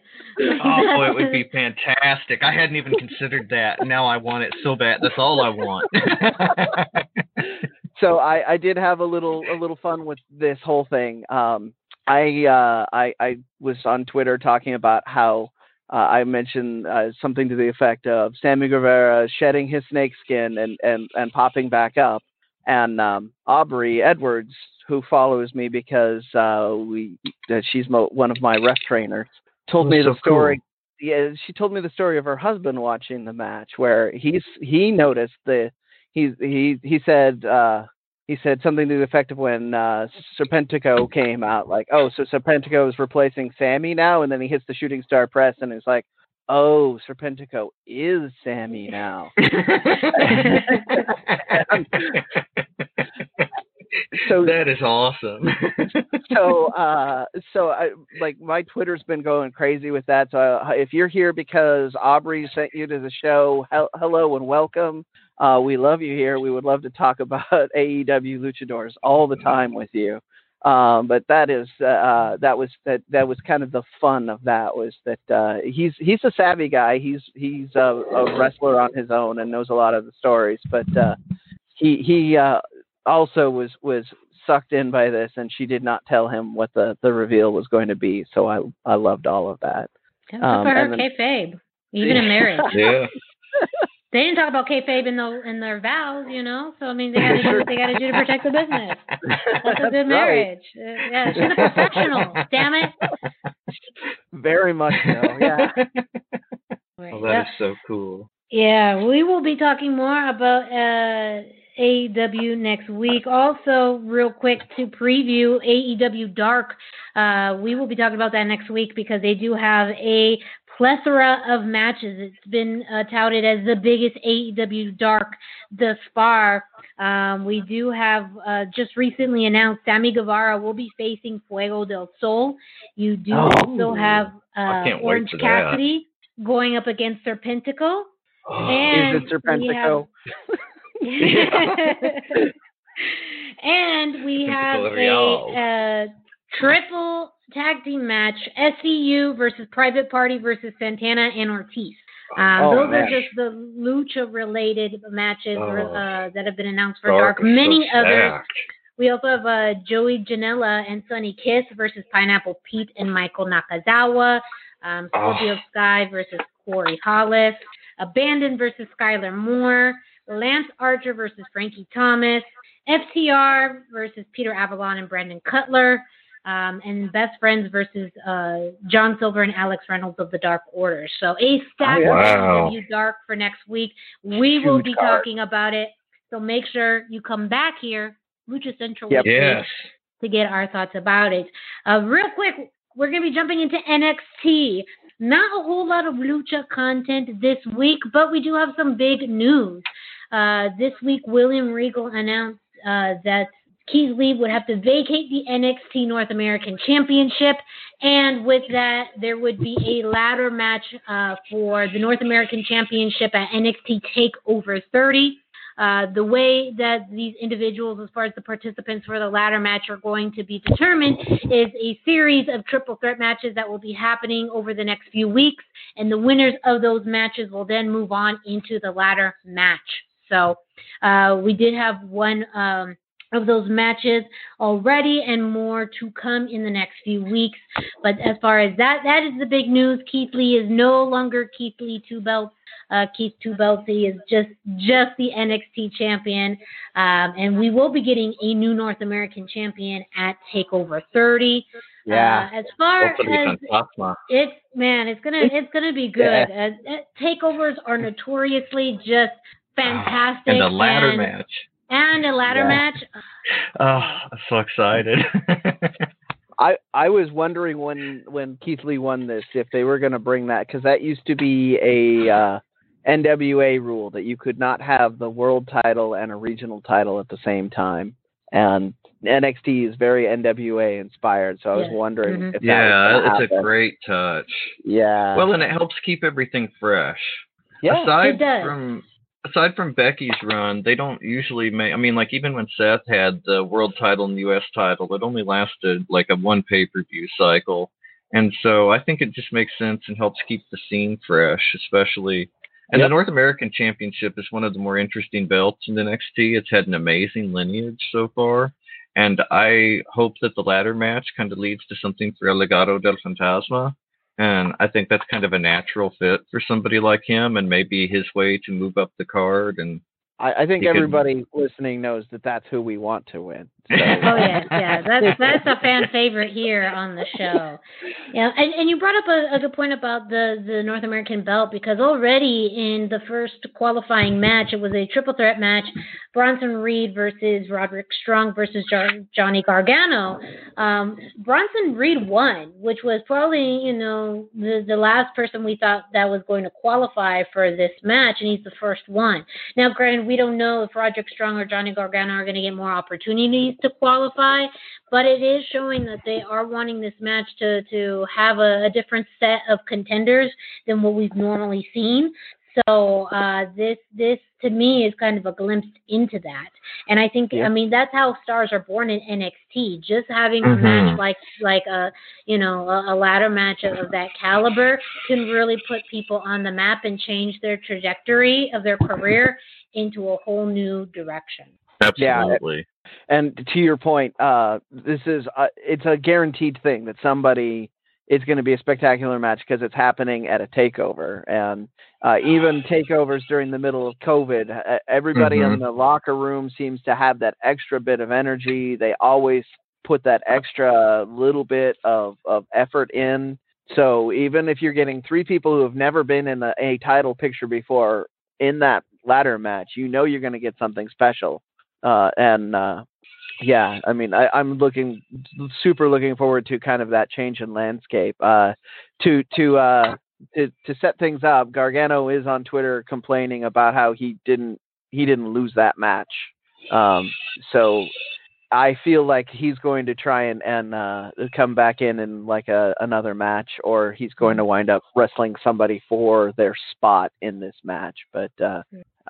Oh, it would be fantastic. I hadn't even considered that. Now I want it so bad. That's all I want. So I, I did have a little a little fun with this whole thing. Um, I uh, I I was on Twitter talking about how uh, I mentioned uh, something to the effect of Sammy Guevara shedding his snake skin and and and popping back up, and um, Aubrey Edwards, who follows me because uh, we she's mo- one of my ref trainers, told Oh, me so the story. Yeah, she told me the story of her husband watching the match, where he's he noticed the he he he said uh he said something to the effect of when uh Serpentico came out, like, oh, so Serpentico is replacing Sammy now, and then he hits the shooting star press and it's like, oh, Serpentico is Sammy now. So that is awesome. so uh so I like my Twitter's been going crazy with that. So uh, if you're here because Aubrey sent you to the show, hel- hello and welcome. Uh, we love you here. We would love to talk about AEW luchadors all the time with you. Um, but that is uh, uh, that was that that was kind of the fun of that was that uh, he's he's a savvy guy. He's he's a, a wrestler on his own and knows a lot of the stories. But uh, he he uh, also was was sucked in by this, and she did not tell him what the the reveal was going to be. So I I loved all of that. Good Um, for her, then- kayfabe. Even in marriage, yeah. They didn't talk about kayfabe in the in their vows, you know. So I mean, they got to do what they got to do to protect the business. That's a good right. marriage. Uh, yeah, she's a professional. Damn it. Very much so. Yeah. Oh, that is so cool. Yeah, we will be talking more about uh, AEW next week. Also, real quick to preview AEW Dark, uh, we will be talking about that next week because they do have a plethora of matches. It's been uh, touted as the biggest AEW Dark thus far. Um, we do have uh, just recently announced Sammy Guevara will be facing Fuego del Sol. You do Oh. also have uh, Orange for that. Cassidy going up against Serpentico. Is And it Serpentico? we have- and we have Serpentico a, uh triple tag team match: SCU versus Private Party versus Santana and Ortiz. Um, Oh, those man. are just the lucha related matches Oh. uh, that have been announced for Dark Dark. is so Many others. We also have uh, Joey Janela and Sonny Kiss versus Pineapple Pete and Michael Nakazawa. Um, Scorpio Sky versus Corey Hollis. Abandon versus Skylar Moore. Lance Archer versus Frankie Thomas. FTR versus Peter Avalon and Brandon Cutler. Um, and Best Friends versus uh, John Silver and Alex Reynolds of the Dark Order. So a stack Oh. Wow. of AEW Dark for next week. We will be card. talking about it. So make sure you come back here, Lucha Central. Yep. Yes. to get our thoughts about it. Uh, real quick, we're going to be jumping into NXT. Not a whole lot of lucha content this week, but we do have some big news. Uh, this week, William Regal announced uh, that Keith Lee would have to vacate the NXT North American Championship, and with that, there would be a ladder match uh, for the North American Championship at NXT Takeover 30. Uh, the way that these individuals, as far as the participants for the ladder match, are going to be determined is a series of triple threat matches that will be happening over the next few weeks, and the winners of those matches will then move on into the ladder match. So uh, we did have one. Um, of those matches already and more to come in the next few weeks. But as far as that, that is the big news. Keith Lee is no longer Keith Lee two belts. Uh, Keith two belts. He is just just the NXT champion, um, and we will be getting a new North American champion at Takeover 30. Yeah. Uh, as far as it's man, it's gonna it's gonna be good. Yeah. Uh, uh, takeovers are notoriously just fantastic, And the ladder and, match. And a ladder Yeah. match. Oh, I'm so excited. I I was wondering when when Keith Lee won this if they were going to bring that because that used to be a uh, NWA rule that you could not have the world title and a regional title at the same time, and NXT is very NWA inspired. So I was Yeah. wondering Mhm. if that yeah, was gonna it's a great touch. yeah Well, and it helps keep everything fresh. yeah aside It does. from aside from Becky's run, they don't usually make. I mean, like even when Seth had the world title and the U.S. title, it only lasted like a one pay per view cycle, and so I think it just makes sense and helps keep the scene fresh, especially. And Yep. the North American Championship is one of the more interesting belts in the NXT. It's had an amazing lineage so far, and I hope that the ladder match kind of leads to something for El Legado del Fantasma. And I think that's kind of a natural fit for somebody like him, and maybe his way to move up the card. And I, I think could- everybody listening knows that that's who we want to win. So, Oh yeah, yeah. That's that's a fan favorite here on the show. Yeah, and, and you brought up a, a good point about the the North American belt because already in the first qualifying match, it was a triple threat match: Bronson Reed versus Roderick Strong versus jo- Johnny Gargano. Um, Bronson Reed won, which was probably you know the the last person we thought that was going to qualify for this match, and he's the first one. Now, granted, we don't know if Roderick Strong or Johnny Gargano are going to get more opportunities to qualify, but it is showing that they are wanting this match to to have a, a different set of contenders than what we've normally seen. So uh, this this to me is kind of a glimpse into that, and I think Yeah. I mean that's how stars are born in NXT. Just having a Mhm. match like like a you know a, a ladder match of, of that caliber can really put people on the map and change their trajectory of their career into a whole new direction. Yeah, absolutely, and to your point, uh, this is uh, it's a guaranteed thing that somebody is going to be a spectacular match because it's happening at a takeover, and uh, even takeovers during the middle of COVID, everybody in Mhm. the locker room seems to have that extra bit of energy. They always put that extra little bit of of effort in. So even if you're getting three people who have never been in a, a title picture before in that ladder match, you know you're going to get something special. Uh, and uh, yeah, I mean, I, I'm looking super looking forward to kind of that change in landscape. Uh, to to uh, to to set things up, Gargano is on Twitter complaining about how he didn't he didn't lose that match. Um, so I feel like he's going to try and and uh, come back in in like a another match, or he's going to wind up wrestling somebody for their spot in this match. But uh,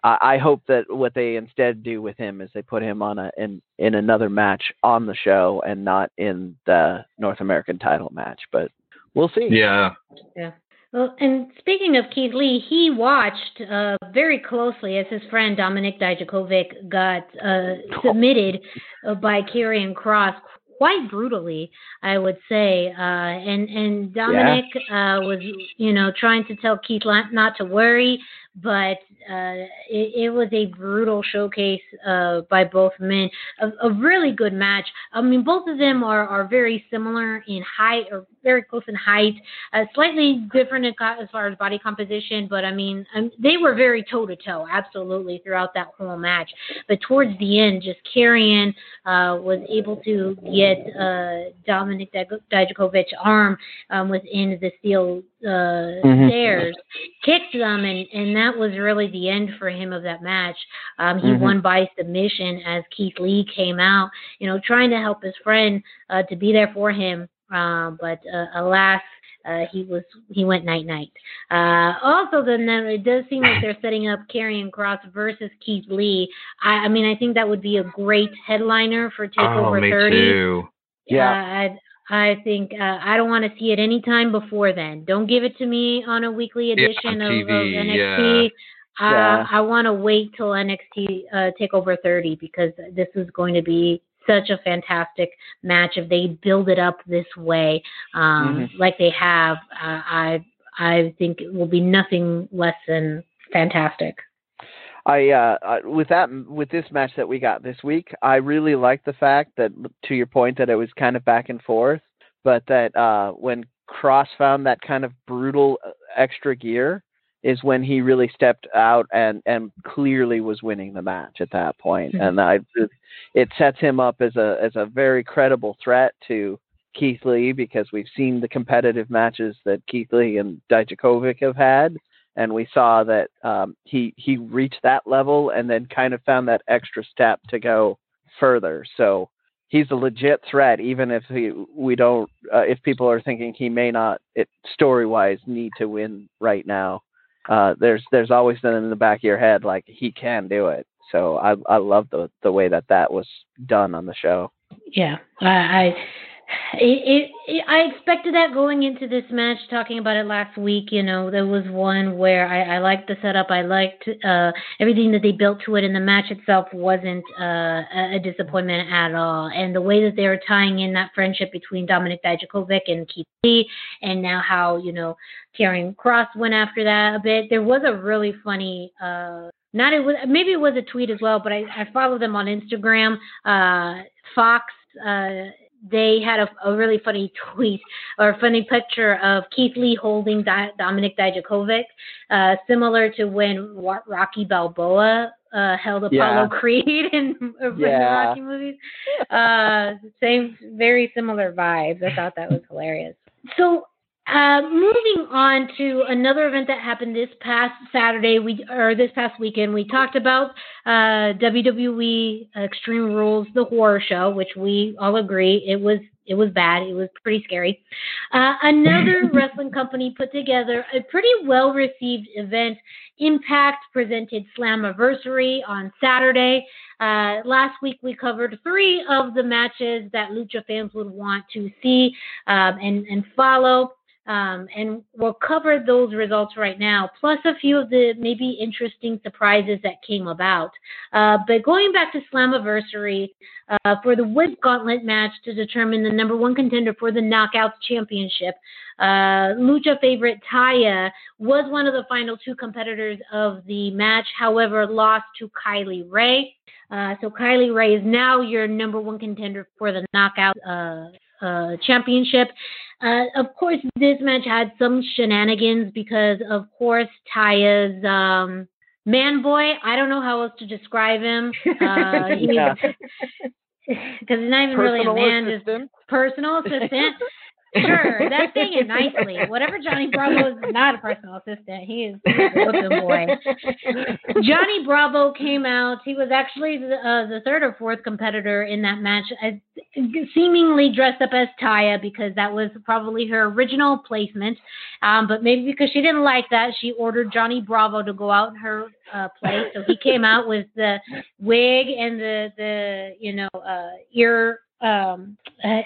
I, I hope that what they instead do with him is they put him on a in in another match on the show and not in the North American title match. But we'll see. Yeah. Yeah. Well, and speaking of Keith Lee, he watched uh, very closely as his friend Dominik Dijakovic got uh, submitted uh, by Karrion Cross quite brutally, I would say. Uh, and and Dominik uh, was, you know, trying to tell Keith not to worry, but uh, it, it was a brutal showcase uh, by both men. A, a really good match. I mean, both of them are, are very similar in height or very close in height, uh, slightly different as far as body composition, but I mean, um, they were very toe to toe, absolutely, throughout that whole match. But towards the end, just Karrion uh, was able to get uh, Dominik Dij- Dijakovic's arm um, within the steel uh, Mhm. stairs, kicked them, and, and that was really the end for him of that match. Um, he Mhm. won by submission as Keith Lee came out, you know, trying to help his friend uh, to be there for him. Um, but uh, alas, uh, he was he went night night. Uh, also, then it does seem like they're setting up Karrion Cross versus Keith Lee. I, I mean, I think that would be a great headliner for Takeover oh, me 30. too. Yeah. Uh, I I think uh, I don't want to see it any time before then. Don't give it to me on a weekly Yeah, edition on of, of NXT. yeah. Uh, Yeah. I want to wait till NXT uh, Takeover 30 because this is going to be such a fantastic match if they build it up this way, um, like they have. Uh, I I think it will be nothing less than fantastic. I uh I- with that with this match that we got this week, I really like the fact that to your point that it was kind of back and forth, but that uh when Cross found that kind of brutal uh, extra gear is when he really stepped out and and clearly was winning the match at that point. Mhm. And I it, it sets him up as a as a very credible threat to Keith Lee because we've seen the competitive matches that Keith Lee and Dijakovic have had and we saw that um, he he reached that level and then kind of found that extra step to go further. So he's a legit threat, even if he, we don't. Uh, if people are thinking he may not, it story wise, need to win right now. Uh, there's there's always been in the back of your head like he can do it. So I I love the the way that that was done on the show. Yeah, I, I it, it, I expected that going into this match. Talking about it last week, you know, there was one where I, I liked the setup. I liked uh, everything that they built to it, and the match itself wasn't uh, a, disappointment at all. And the way that they were tying in that friendship between Dominik Dijakovic and Keith Lee, and now how you know Karrion Cross went after that a bit. There was a really funny. Uh, not it was maybe it was a tweet as well, but I, I follow them on Instagram. Uh, Fox. Uh, they had a, a really funny tweet or a funny picture of Keith Lee holding Di- Dominik Dijakovic, uh, similar to when Wa- Rocky Balboa uh, held Apollo Yeah. Creed in, in the Yeah. Rocky movies. Uh, same, very similar vibes. I thought that was hilarious. So uh, moving on to another event that happened this past Saturday, we or this past weekend, we talked about uh, WWE Extreme Rules, the horror show, which we all agree it was it was bad. It was pretty scary. Uh, another wrestling company put together a pretty well received event. Impact presented Slammiversary on Saturday. Uh, last week we covered three of the matches that Lucha fans would want to see um, and and follow. Um, and we'll cover those results right now, plus a few of the maybe interesting surprises that came about. Uh, but going back to Slammiversary, uh, for the Wood Gauntlet match to determine the number one contender for the Knockouts Championship, uh, Lucha favorite Taya was one of the final two competitors of the match, however, lost to Kylie Rae. Uh, so Kylie Rae is now your number one contender for the Knockout uh, Championship. Uh, of course, this match had some shenanigans because, of course, Taya's um, man boy. I don't know how else to describe him. Uh, because he's not even really a Personal man, just assistant. personal assistant. Sure, that's saying it nicely. Whatever Johnny Bravo is not a personal assistant. He is, a boy. Johnny Bravo came out. He was actually the, uh, the third or fourth competitor in that match, uh, seemingly dressed up as Taya because that was probably her original placement. Um, but maybe because she didn't like that, she ordered Johnny Bravo to go out in her uh, place. So he came out with the wig and the the you know uh, ear um, uh,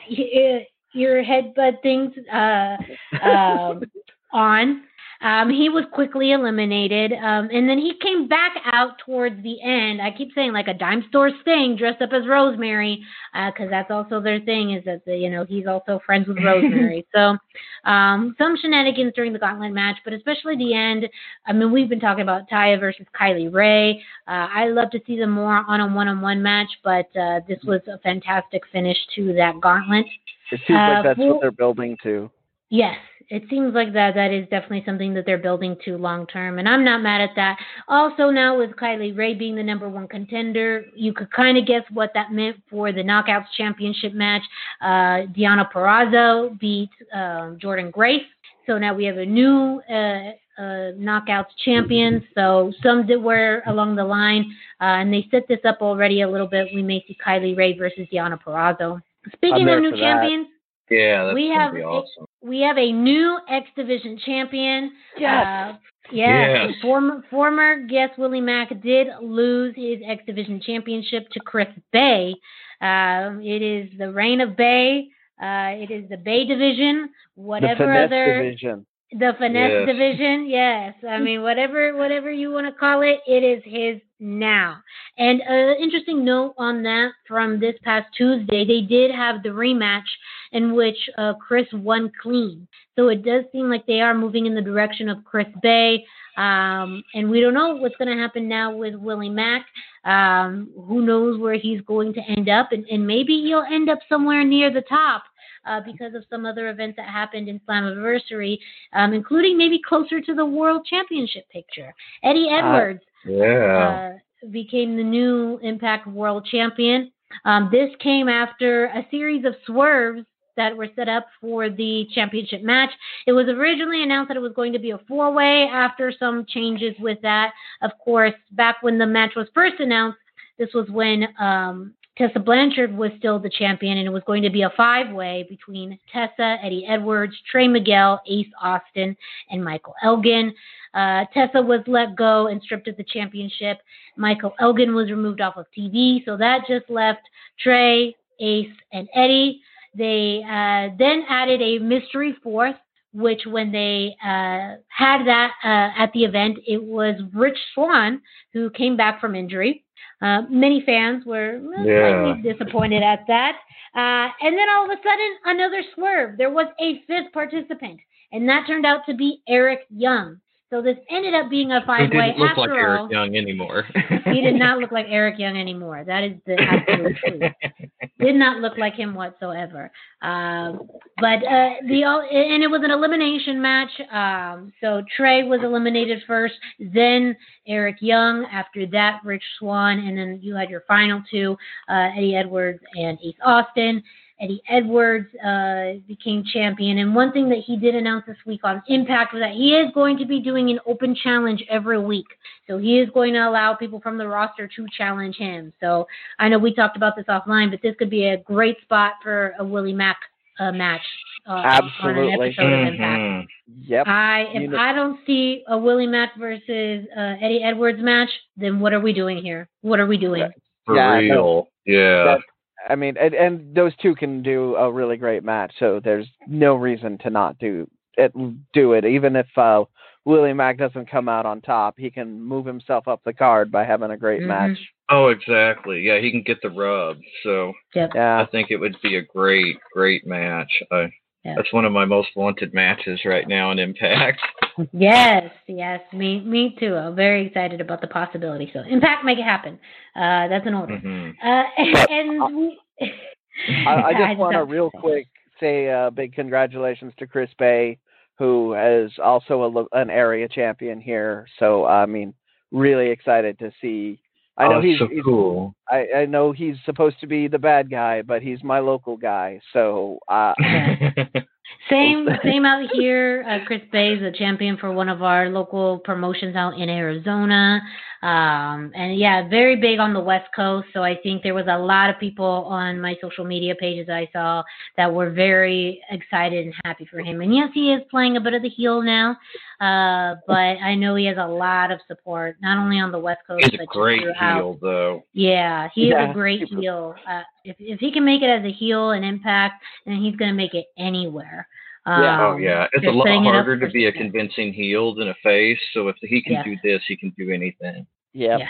ear headbud things uh, um, on. Um, he was quickly eliminated, um, and then he came back out towards the end. I keep saying like a dime store sting dressed up as Rosemary, because that's also their thing is that the, you know he's also friends with Rosemary. so um, some shenanigans during the gauntlet match, but especially the end. I mean, we've been talking about Taya versus Kylie Rae. Uh, I love to see them more on a one-on-one match, but uh, this was a fantastic finish to that gauntlet. It seems Uh, like that's well- what they're building to. Yes, it seems like that that is definitely something that they're building to long term, and I'm not mad at that. Also, now with Kylie Rae being the number one contender, you could kind of guess what that meant for the Knockouts Championship match. Uh, Deonna Purrazzo beat um, Jordynne Grace, so now we have a new. Uh, uh, knockouts champion. So some did were along the line, uh, and they set this up already a little bit. We may see Kylie Rae versus Deonna Purrazzo. Speaking of new that. champions, Yeah, that's We have be a- we have a new X Division champion. Yes. Uh, yeah. Yes. Former former guest Willie Mack did lose his X Division championship to Chris Bey. Um, it is the reign of Bey. Uh, it is the Bey division. Whatever finesse other division. the finesse Yes. division, yes. I mean, whatever whatever you want to call it, it is his now. And an interesting note on that from this past Tuesday, they did have the rematch in which uh, Chris won clean. So it does seem like they are moving in the direction of Chris Bey. Um, and we don't know what's going to happen now with Willie Mack. Um, who knows where he's going to end up? And, and maybe he'll end up somewhere near the top. Uh, because of some other events that happened in Slammiversary, um, including maybe closer to the World Championship picture. Eddie Edwards Yeah. uh, became the new Impact World Champion. Um, this came after a series of swerves that were set up for the championship match. It was originally announced that it was going to be a four way after some changes with that. Of course, back when the match was first announced, this was when um, Tessa Blanchard was still the champion, and it was going to be a five way between Tessa, Eddie Edwards, Trey Miguel, Ace Austin, and Michael Elgin. Uh, Tessa was let go and stripped of the championship. Michael Elgin was removed off of TV, so that just left Trey, Ace, and Eddie. They uh, then added a mystery fourth, which when they uh, had that uh, at the event, it was Rich Swann who came back from injury. Uh, many fans were eh, Yeah. slightly disappointed at that. Uh, and then all of a sudden, another swerve. There was a fifth participant, and that turned out to be Eric Young. So this ended up being a He five way. look After like all, Eric Young ananymore. he did not look like Eric Young anymore. That is the absolute truth. Did not look like him whatsoever. Um, but uh, the and it was an elimination match. Um, so Trey was eliminated first, then Eric Young. After that, Rich Swann, and then you had your final two, uh, Eddie Edwards and Ace Austin. Eddie Edwards uh, became champion. And one thing that he did announce this week on Impact was that he is going to be doing an open challenge every week. So he is going to allow people from the roster to challenge him. So I know we talked about this offline, but this could be a great spot for a Willie Mack uh, match. Uh, On an Absolutely. episode of Impact. Mhm. Yep. I if You know- I don't see a Willie Mack versus uh, Eddie Edwards match, then what are we doing here? What are we doing? For Yeah, no. real. Yeah. That- I mean, and, and those two can do a really great match, so there's no reason to not do it. Do it, even if uh, Willie Mack doesn't come out on top, he can move himself up the card by having a great Mhm. match. Oh, exactly. Yeah, he can get the rub. So Yep. I think it would be a great, great match. I, Yeah. That's one of my most wanted matches right now in Impact. Yes, yes, me, me too. I'm very excited about the possibility. So, Impact, make it happen. Uh, that's an order. hmm Uh, and we, I, I just want to real quick say a big congratulations to Chris Bey, who is also a, an area champion here. So I mean, really excited to see. I know oh, he's, so he's cool. I, I know he's supposed to be the bad guy, but he's my local guy. So uh, Same, same out here. Uh, Chris Bey is a champion for one of our local promotions out in Arizona. Um, and yeah, very big on the West Coast. So I think there was a lot of people on my social media pages I saw that were very excited and happy for him. And yes, he is playing a bit of the heel now. Uh, but I know he has a lot of support, not only on the West Coast, He's a but just great throughout. heel, though. Yeah, he is Yeah, a great heel. Uh, if if he can make it as a heel and impact, then he's going to make it anywhere. Yeah. Oh Um, yeah, it's a lot setting it up harder to for be a convincing heel than a face. So if he can Yes. do this, he can do anything. Yeah. Yes,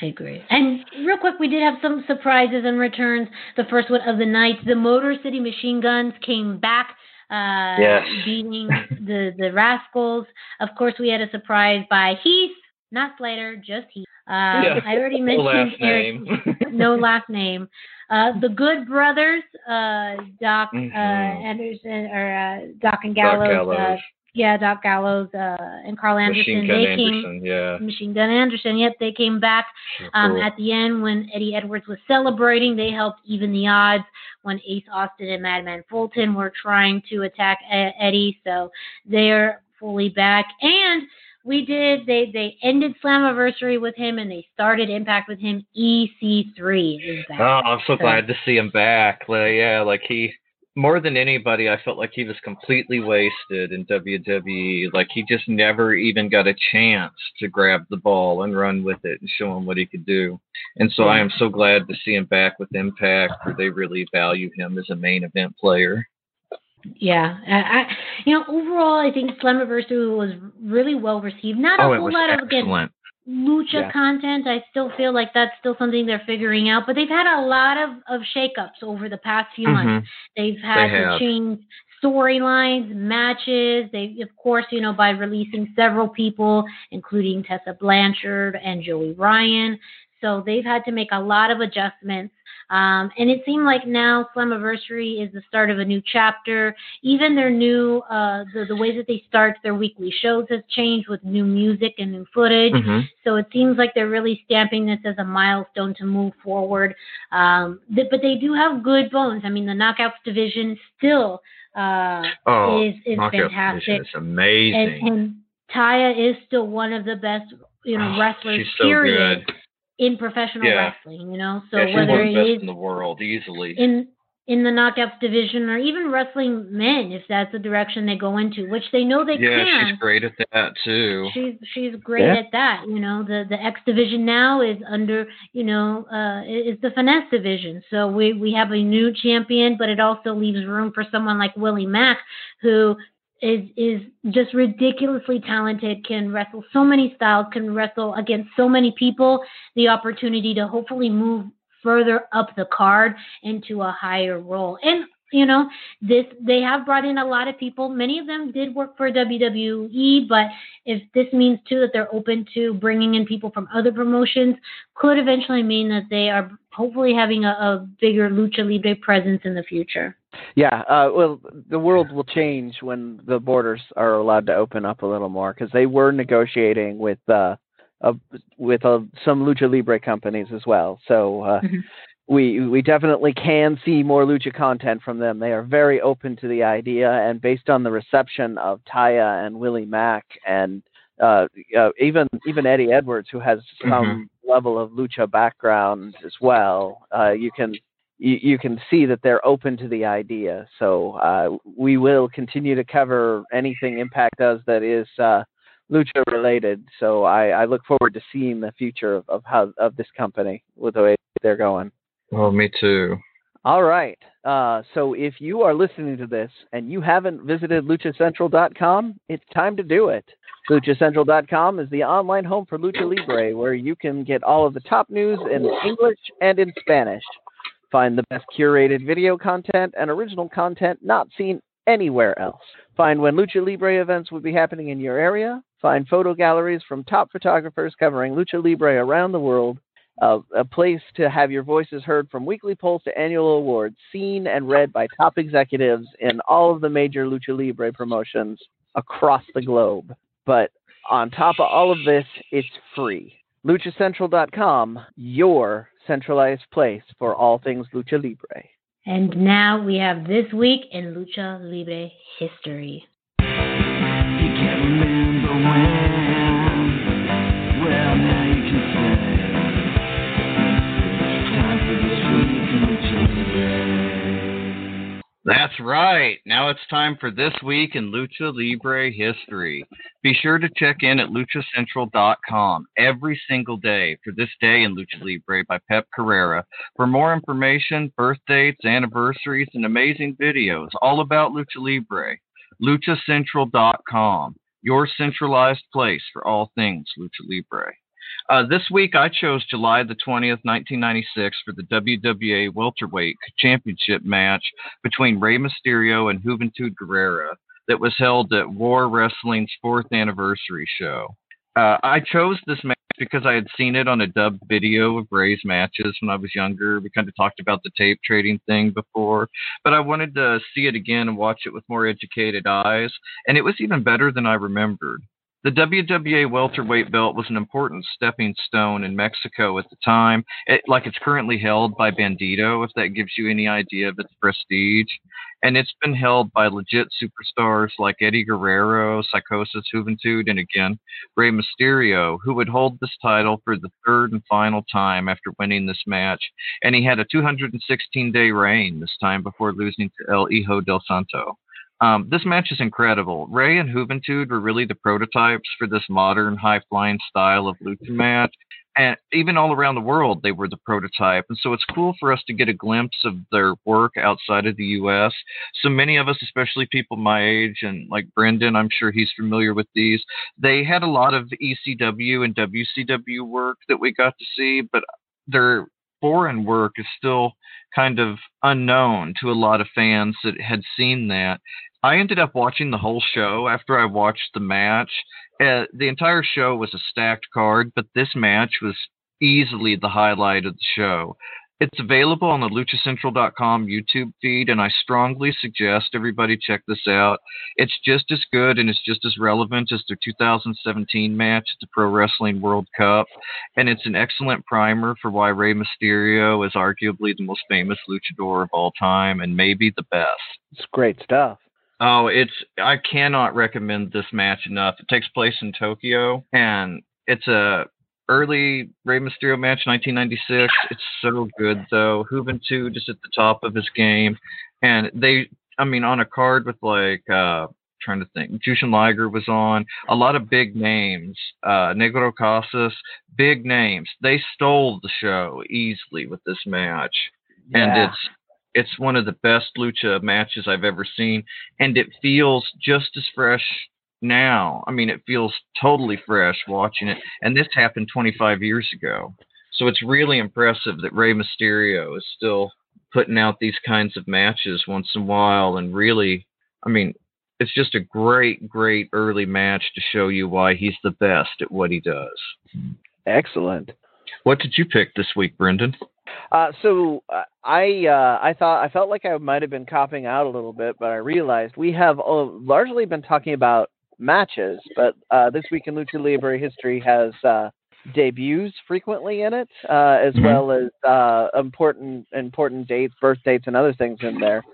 I agree. And real quick, we did have some surprises and returns. The first one of the night, the Motor City Machine Guns came back, uh, Yes. beating the the Rascals. Of course, we had a surprise by Heath, not Slater, just Heath. Uh, Yeah. I already No mentioned last Eric. name. no last name. Uh, the Good Brothers, uh, Doc uh, Anderson or uh, Doc and Doc Gallows. Uh, Gallows. yeah, Doc Gallows uh, and Karl Anderson. Machine Gun they came. Anderson. Yeah. Machine Gun Anderson. Yep, they came back um, Cool. at the end when Eddie Edwards was celebrating. They helped even the odds when Ace Austin and Madman Fulton were trying to attack Eddie. So they're fully back. And we did. They they ended Slammiversary with him and they started Impact with him. EC3 is back. Oh, I'm so So- glad to see him back. Like, yeah, like he more than anybody, I felt like he was completely wasted in WWE. Like he just never even got a chance to grab the ball and run with it and show him what he could do. And so I am so glad to see him back with Impact, where they really value him as a main event player. Yeah, I, I, you know, overall, I think Slammiversary was really well received. Not a Oh, it whole lot of again excellent. lucha Yeah. content. I still feel like that's still something they're figuring out. But they've had a lot of of shakeups over the past few months. Mhm. They've had They to change storylines, matches. They, of course, you know, by releasing several people, including Tessa Blanchard and Joey Ryan. So they've had to make a lot of adjustments. Um, and it seemed like now Slammiversary is the start of a new chapter. Even their new, uh, the, the way that they start their weekly shows has changed with new music and new footage. Mhm. So it seems like they're really stamping this as a milestone to move forward. Um, th- but they do have good bones. I mean, the Knockouts division still uh, Oh, is is fantastic, is amazing. and, and Taya is still one of the best, you know, Oh, wrestlers. she's so period good. In professional Yeah. wrestling. You know, so yeah, she's whether one of it the in the world, easily. in in the knockouts division or even wrestling men, if that's the direction they go into, which they know they yeah, can. she's great at that too. She's she's great Yeah. at that. You know, the the X division now is under you know uh is the finesse division. So we we have a new champion, but it also leaves room for someone like Willie Mack, who is is just ridiculously talented, can wrestle so many styles, can wrestle against so many people. The opportunity to hopefully move further up the card into a higher role and you know this they have brought in a lot of people many of them did work for WWE but if this means too that they're open to bringing in people from other promotions could eventually mean that they are hopefully having a, a bigger lucha libre presence in the future Yeah, uh, well, the world will change when the borders are allowed to open up a little more because they were negotiating with uh, uh with uh, some lucha libre companies as well. So uh, Mhm. we we definitely can see more lucha content from them. They are very open to the idea, and based on the reception of Taya and Willie Mack and uh, uh, even even Eddie Edwards, who has some level of lucha background as well, uh, you can you, you can see that they're open to the idea. So uh, we will continue to cover anything Impact does that is uh, lucha related. So I, I look forward to seeing the future of, of how of this company with the way they're going. Oh, me too. All right. Uh, so if you are listening to this and you haven't visited luchacentral.com, it's time to do it. LuchaCentral.com is the online home for Lucha Libre, where you can get all of the top news in English and in Spanish. Find the best curated video content and original content not seen anywhere else. Find when Lucha Libre events will be happening in your area. Find photo galleries from top photographers covering Lucha Libre around the world. Uh, a place to have your voices heard from weekly polls to annual awards, seen and read by top executives in all of the major Lucha Libre promotions across the globe. But on top of all of this, it's free. LuchaCentral.com, your centralized place for all things Lucha Libre. and now we have this week in lucha libre history That's right. Now it's time for This Week in Lucha Libre History. Be sure to check in at luchacentral.com every single day for This Day in Lucha Libre by Pep Carrera for more information, birth dates, anniversaries, and amazing videos all about Lucha Libre. luchacentral.com, your centralized place for all things Lucha Libre. Uh, this week, I chose July the 20th, 1996, for the WWA Welterweight Championship match between Rey Mysterio and Juventud Guerrera that was held at War Wrestling's fourth anniversary show. Uh, I chose this match because I had seen it on a dub video of Rey's matches when I was younger. We kind of talked about the tape trading thing before, but I wanted to see it again and watch it with more educated eyes, and it was even better than I remembered. The WWA welterweight belt was an important stepping stone in Mexico at the time, it, like it's currently held by Bandido, if that gives you any idea of its prestige. And it's been held by legit superstars like Eddie Guerrero, Psychosis Juventud, and again, Rey Mysterio, who would hold this title for the third and final time after winning this match. And he had a 216 day reign this time before losing to El Hijo del Santo. Um, this match is incredible. Rey and Juventud were really the prototypes for this modern, high flying style of lucha match. And even all around the world, they were the prototype. And so it's cool for us to get a glimpse of their work outside of the U.S. So many of us, especially people my age and like Brendan, I'm sure he's familiar with these, they had a lot of ECW and WCW work that we got to see, but their foreign work is still kind of unknown to a lot of fans that had seen that. I ended up watching the whole show after I watched the match. Uh, the entire show was a stacked card, but this match was easily the highlight of the show. It's available on the luchacentral.com YouTube feed, and I strongly suggest everybody check this out. It's just as good and it's just as relevant as their 2017 match, at the Pro Wrestling World Cup, and it's an excellent primer for why Rey Mysterio is arguably the most famous luchador of all time and maybe the best. It's great stuff. Oh, it's I cannot recommend this match enough. It takes place in Tokyo and it's a early Rey Mysterio match, 1996. It's so good though. Juventud just at the top of his game, and they, I mean, on a card with like, uh, trying to think, Jushin Liger was on a lot of big names. Uh, Negro Casas, big names. They stole the show easily with this match, and it's it's one of the best lucha matches I've ever seen, and it feels just as fresh now. I mean, it feels totally fresh watching it, and this happened 25 years ago. So it's really impressive that Rey Mysterio is still putting out these kinds of matches once in a while, and really, I mean, it's just a great, great early match to show you why he's the best at what he does. Excellent. What did you pick this week, Brendan? Uh, so uh, I uh, I thought I felt like I might have been copping out a little bit, but I realized we have uh, largely been talking about matches, but uh, this week in Lucha Libre history has uh, debuts frequently in it, uh, as Mhm. well as uh, important important dates, birth dates, and other things in there.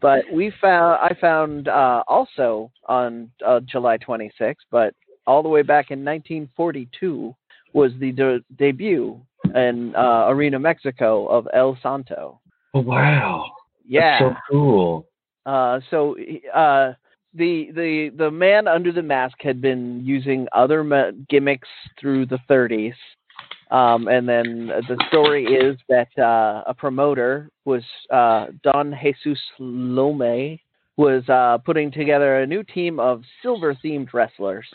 But we found I found uh, also on uh, July 26th, but all the way back in 1942 was the de- debut in uh, Arena Mexico of El Santo. Oh wow! Yeah. So cool. Uh, so uh, the the the man under the mask had been using other ma- gimmicks through the 30s, um, and then the story is that uh, a promoter was uh, Don Jesus Lome was uh, putting together a new team of silver themed wrestlers,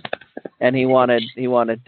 and he wanted he wanted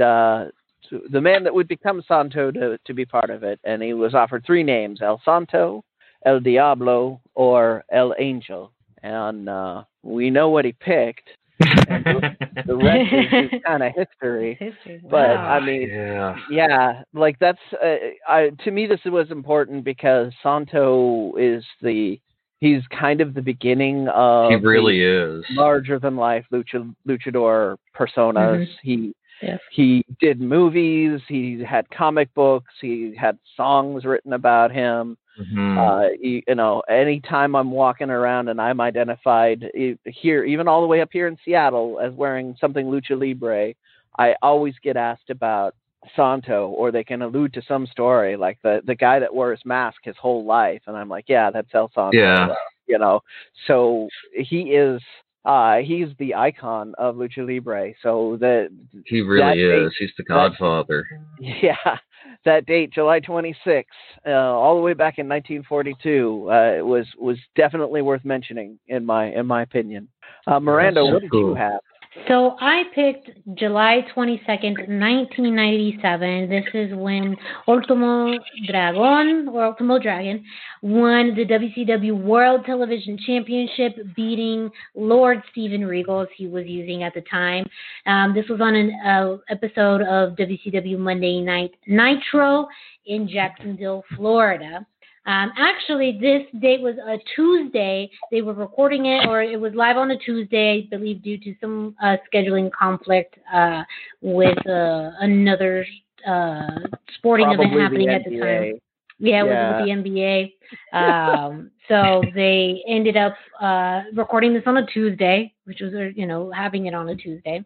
the man that would become Santo to to be part of it, and he was offered three names: El Santo, El Diablo, or El Angel. And uh, we know what he picked. The rest is kind of history. History. But Wow. I mean, yeah. yeah, like that's uh, I to me this was important because Santo is the he's kind of the beginning of he really is. larger than life lucha luchador personas. Mhm. He Yes. he did movies. He had comic books. He had songs written about him. Mhm. Uh, you, you know, anytime I'm walking around and I'm identified e- here, even all the way up here in Seattle, as wearing something lucha libre, I always get asked about Santo, or they can allude to some story like the the guy that wore his mask his whole life, and I'm like, yeah, that's El Santo. Yeah. You know, so he is. Uh, he's the icon of lucha libre. So the he really that is. He's the Godfather. yeah, that date, July 26th, uh, all the way back in 1942, uh, was was definitely worth mentioning in my in my opinion. Uh, Miranda, so what did cool. you have? So I picked July 22nd, 1997. This is when Ultimo Dragon, or Ultimo Dragon, won the WCW World Television Championship, beating Lord Steven Regal, as he was using at the time. Um, this was on an uh, episode of WCW Monday Night Nitro in Jacksonville, Florida. Um, actually, this date was a Tuesday. They were recording it, or it was live on a Tuesday, I believe, due to some uh, scheduling conflict uh, with uh, another uh, sporting event happening the at the time. Yeah, Yeah. was with the NBA. Um, so they ended up uh, recording this on a Tuesday, which was, uh, you know, having it on a Tuesday.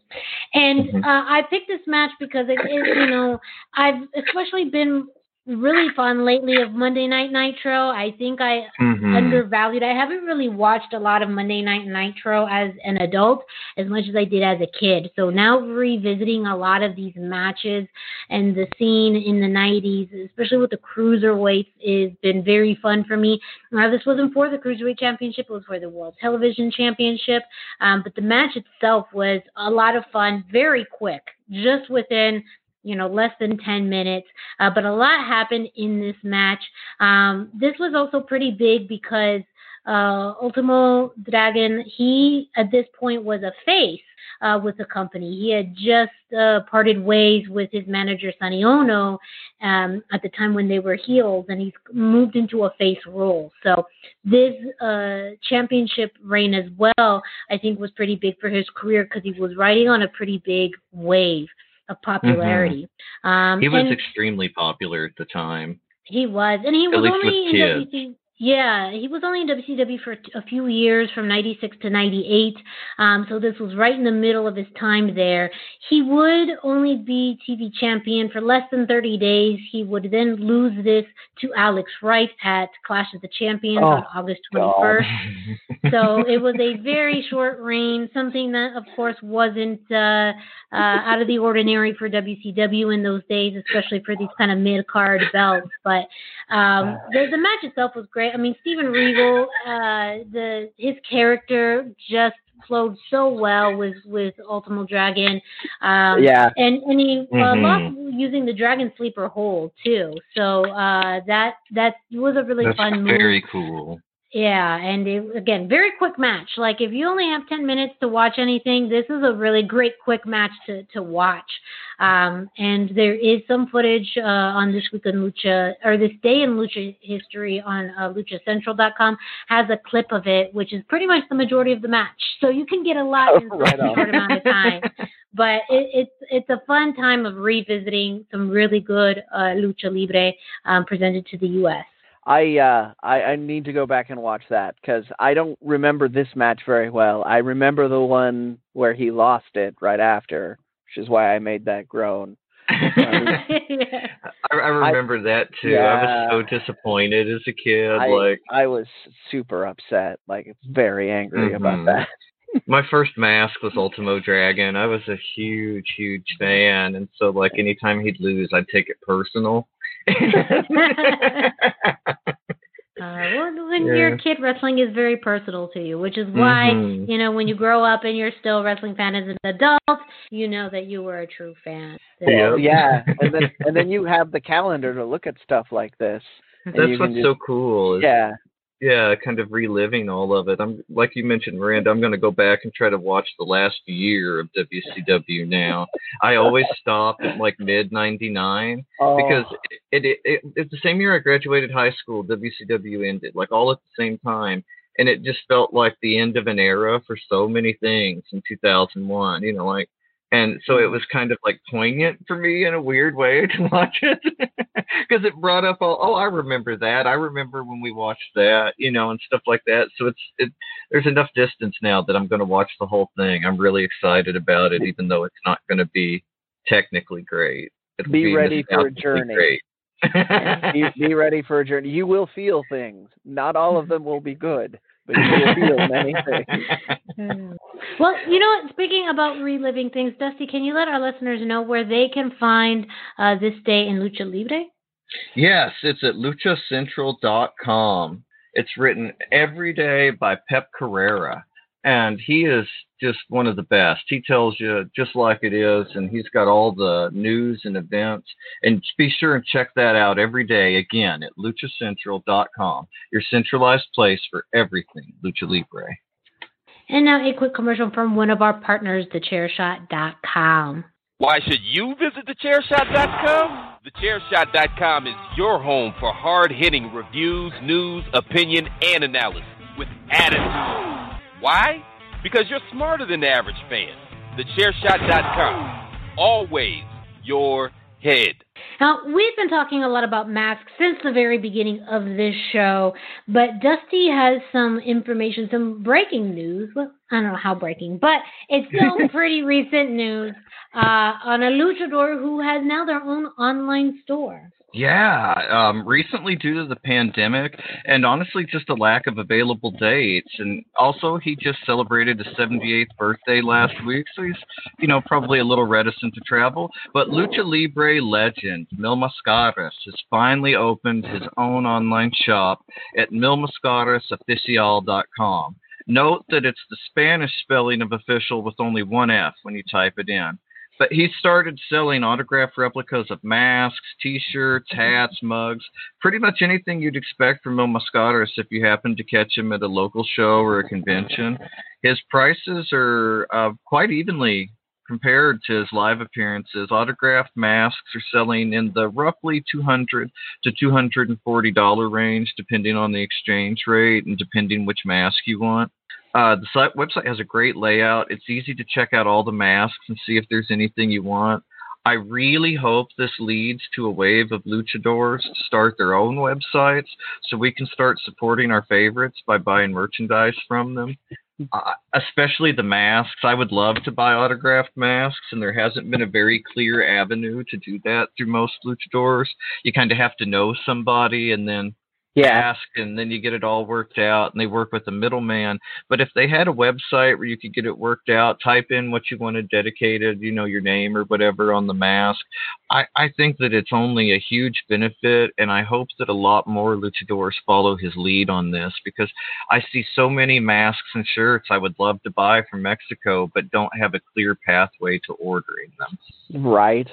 And Mhm. uh, I picked this match because, it, it, you know, I've especially been really fun lately of Monday Night Nitro. I think I Mhm. undervalued. I haven't really watched a lot of Monday Night Nitro as an adult as much as I did as a kid. So now revisiting a lot of these matches and the scene in the 90s, especially with the cruiserweights, has been very fun for me. Now, this wasn't for the Cruiserweight Championship, it was for the World Television Championship. Um, but the match itself was a lot of fun, very quick, just within you know, less than 10 minutes. Uh, but a lot happened in this match. Um, this was also pretty big because uh, Ultimo Dragon, he at this point was a face uh, with the company. He had just uh, parted ways with his manager, Sonny Onoo, um, at the time when they were heels, and he's moved into a face role. So this uh, championship reign as well, I think, was pretty big for his career because he was riding on a pretty big wave of popularity. Um, Mm-hmm. He was extremely popular at the time. he was, and he was only in kids. Yeah, he was only in WCW for a few years, from '96 to '98. Um, so this was right in the middle of his time there. He would only be TV champion for less than 30 days. He would then lose this to Alex Wright at Clash of the Champions on Oh, August 21st so it was a very short reign, something that, of course, wasn't uh, uh, out of the ordinary for WCW in those days, especially for these kind of mid card belts. But um, the, the match itself was great. I mean, Steven Regal, uh, the his character just flowed so well with with Ultimo Dragon. Um, Yeah. and and he uh, Mhm. lost using the Dragon Sleeper hold too. So uh, that that was a really That's fun move. very cool. Yeah, and it, again, very quick match. Like if you only have ten minutes to watch anything, this is a really great quick match to to watch. Um, and there is some footage uh, on this week in Lucha or this day in Lucha history on uh, LuchaCentral.com has a clip of it, which is pretty much the majority of the match. So you can get a lot in such Right a short amount of time. But it, it's it's a fun time of revisiting some really good uh, lucha libre um, presented to the U.S. I uh I, I need to go back and watch that because I don't remember this match very well. I remember the one where he lost it right after, which is why I made that groan. Yeah. I, I remember that too. I was so disappointed as a kid. I like I was super upset, like very angry about Mhm. that. my first mask was Ultimo Dragon. I was a huge, huge fan, and so like anytime he'd lose, I'd take it personal. Uh, well, when Yeah. you're a kid, wrestling is very personal to you, which is why Mhm. you know when you grow up and you're still a wrestling fan as an adult, you know that you were a true fan. So- Yeah. yeah, and then and then you have the calendar to look at stuff like this. That's what's just- so cool. Yeah, yeah, kind of reliving all of it. I'm like you mentioned, Miranda. I'm going to go back and try to watch the last year of WCW now. I always stop at like mid '99 oh, because it, it, it it's the same year I graduated high school. WCW ended like all at the same time, and it just felt like the end of an era for so many things in 2001. You know, like. And so it mm-hmm. was kind of like poignant for me in a weird way to watch it because it brought up all, oh, I remember that. I remember when we watched that, you know, and stuff like that. So it's, it, there's enough distance now that I'm going to watch the whole thing. I'm really excited about it, even though it's not going to be technically great. It'll Be ready for a journey. Great. be, be ready for a journey. You will feel things. Not all of them will be good, but you will feel many things. Well, you know what? Speaking about reliving things, Dusty, can you let our listeners know where they can find uh, this day in Lucha Libre? Yes, it's at luchacentral.com. It's written every day by Pep Carrera. And he is just one of the best. He tells you just like it is, and he's got all the news and events. And be sure and check that out every day again at luchacentral.com, your centralized place for everything Lucha Libre. And now a quick commercial from one of our partners, thechairshot.com. Why should you visit thechairshot.com? Thechairshot.com is your home for hard hitting reviews, news, opinion, and analysis with attitude. Why? Because you're smarter than the average fan. Thechairshot.com. Always your head. Now, we've been talking a lot about masks since the very beginning of this show, but Dusty has some information, some breaking news. Well, I don't know how breaking, but it's still pretty recent news uh, on a luchador who has now their own online store. Yeah, um, recently due to the pandemic and honestly just a lack of available dates. And also, he just celebrated his 78th birthday last week, so he's, you know, probably a little reticent to travel. But Lucha Libre legend Mil Mascaras has finally opened his own online shop at milmascarasoficial.com. Note that it's the Spanish spelling of official with only one F when you type it in. But he started selling autographed replicas of masks, T-shirts, hats, mugs, pretty much anything you'd expect from Mil Mascaras if you happen to catch him at a local show or a convention. His prices are uh, quite evenly compared to his live appearances. Autographed masks are selling in the roughly 200 to 240 dollar range, depending on the exchange rate and depending which mask you want. Uh, the site, website has a great layout. It's easy to check out all the masks and see if there's anything you want. I really hope this leads to a wave of luchadors to start their own websites so we can start supporting our favorites by buying merchandise from them. Uh, especially the masks. I would love to buy autographed masks, and there hasn't been a very clear avenue to do that through most luchadors. You kind of have to know somebody and then Yeah. ask and then you get it all worked out and they work with a middleman but if they had a website where you could get it worked out type in what you want wanted dedicated you know your name or whatever on the mask i i think that it's only a huge benefit and i hope that a lot more luchadors follow his lead on this because i see so many masks and shirts i would love to buy from mexico but don't have a clear pathway to ordering them Right.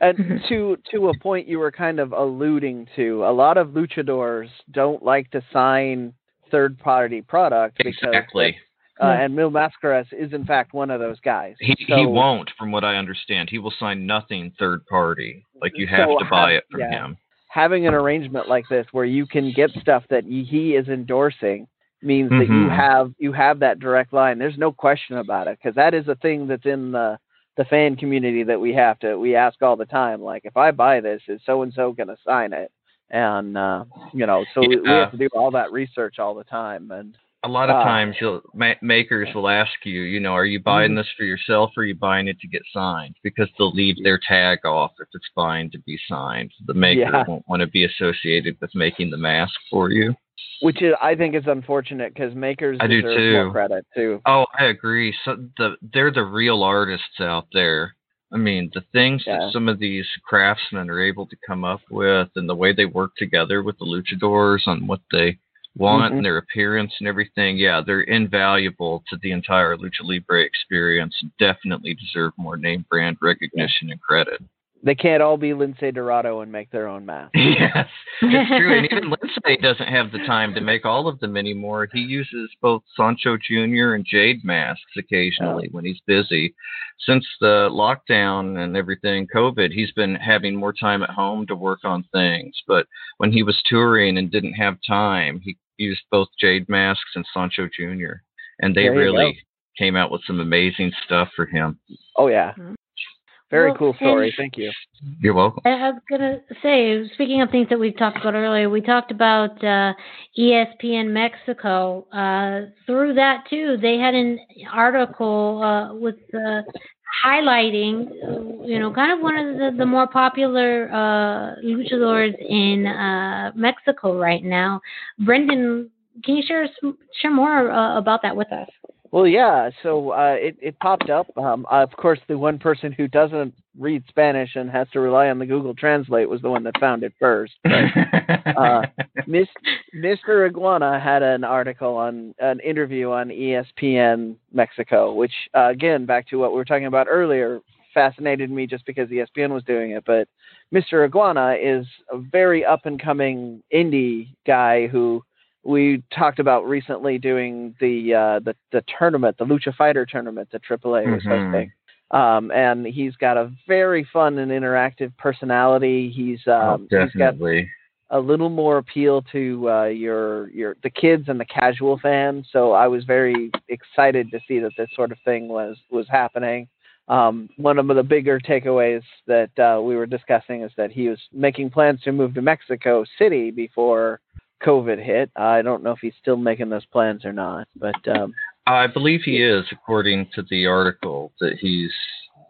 And Mhm. to to a point you were kind of alluding to, a lot of luchadors don't like to sign third party product because exactly uh, and Mil Mascaras is in fact one of those guys. He he won't, from what I understand. He will sign nothing third party. Like you have So to buy have- it from yeah. him. having an arrangement like this where you can get stuff that he is endorsing means that you Mhm. have you have that direct line. There's no question about it because that is a thing that's in the the fan community that we have to we ask all the time. Like, if I buy this, is so and so going to sign it? And uh, you know, so we, we have to do all that research all the time. And A lot of Ah. times, you'll ma- makers will ask you, you know, are you buying Mhm. this for yourself or are you buying it to get signed? Because they'll leave their tag off if it's fine to be signed. The maker Yeah. won't want to be associated with making the mask for you. which is I think is unfortunate because makers I do too. credit too. Oh, I agree. So the they're the real artists out there. I mean, the things Yeah. that some of these craftsmen are able to come up with, and the way they work together with the luchadors on what they want Mhm. and their appearance and everything. Yeah, they're invaluable to the entire lucha libre experience. and Definitely deserve more name brand recognition and credit. They can't all be Lince Dorado and make their own mask. yes, it's true. And even Lince doesn't have the time to make all of them anymore. He uses both Sancho Jr. and Jade masks occasionally when he's busy. Since the lockdown and everything, COVID, he's been having more time at home to work on things. But when he was touring and didn't have time, he used both Jade masks and Sancho Jr. And they There you really came out with some amazing stuff for him. Oh yeah, Mhm. very Well, cool story. Thank you. You're welcome. I I was gonna say, speaking of things that we've talked about earlier, we talked about uh, ESPN Mexico. Uh, through that too, they had an article uh, with uh, highlighting, you know, kind of one of the, the more popular uh, luchadors in uh, Mexico right now. Brendan, can you share share more uh, about that with us? Well, yeah. So uh, it it popped up. Um, of course, the one person who doesn't read Spanish and has to rely on the Google Translate was the one that found it first. But, uh, Miss, Mr. Iguana had an article on an interview on ESPN Mexico, which uh, again, back to what we were talking about earlier, fascinated me just because ESPN was doing it. But Mr. Iguana is a very up and coming indie guy who we talked about recently doing the uh, the the tournament, the Lucha Fighter tournament that AAA was Mhm. hosting. Um, and he's got a very fun and interactive personality. He's Oh, um, he's got definitely. a little more appeal to uh, your your the kids and the casual fan. So I was very excited to see that this sort of thing was was happening. Um, one of the bigger takeaways that uh, we were discussing is that he was making plans to move to Mexico City before COVID hit. I don't know if he's still making those plans or not, but um, I believe he is, according to the article, that he's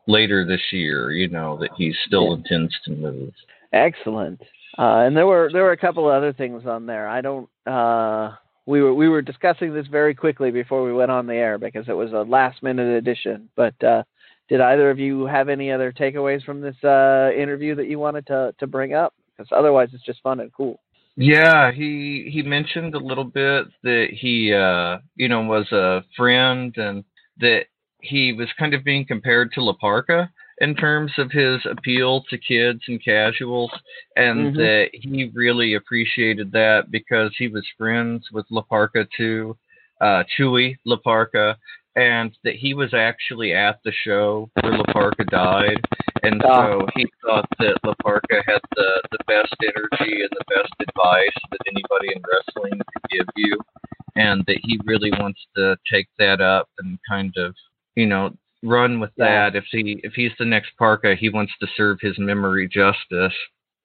later this year. You know that he still Yeah. intends to move. Excellent. Uh, and there were there were a couple of other things on there. I don't. Uh, we were we were discussing this very quickly before we went on the air because it was a last minute addition. But uh, did either of you have any other takeaways from this uh, interview that you wanted to to bring up? Because otherwise, it's just fun and cool. Yeah, he he mentioned a little bit that he uh you know was a friend and that he was kind of being compared to La Parca in terms of his appeal to kids and casuals and Mhm. that he really appreciated that because he was friends with La Parca too, uh Chewy La Parca and that he was actually at the show where La Parca died and Ah. so he thought that La Parca had the, the best energy and the best advice that anybody in wrestling could give you, and that he really wants to take that up and kind of, you know, run with Yeah. that. If he if he's the next Parca, he wants to serve his memory justice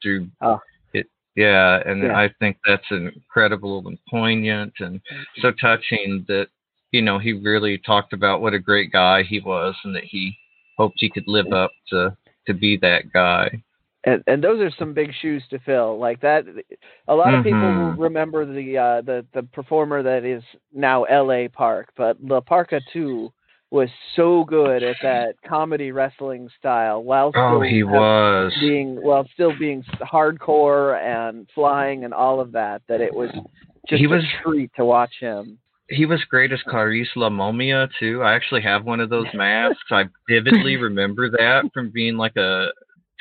through Oh. it. Yeah, and Yeah. I think that's incredible and poignant and so touching that you know he really talked about what a great guy he was and that he hoped he could live up to to be that guy. and and those are some big shoes to fill like that a lot of people will Mhm. remember the uh the the performer that is now LA Park but La Parca 2 was so good at that comedy wrestling style while still Oh, he was. being while still being hardcore and flying and all of that that it was just He a was- treat to watch him He was great as Karis La Momia too. I actually have one of those masks. I vividly remember that from being like a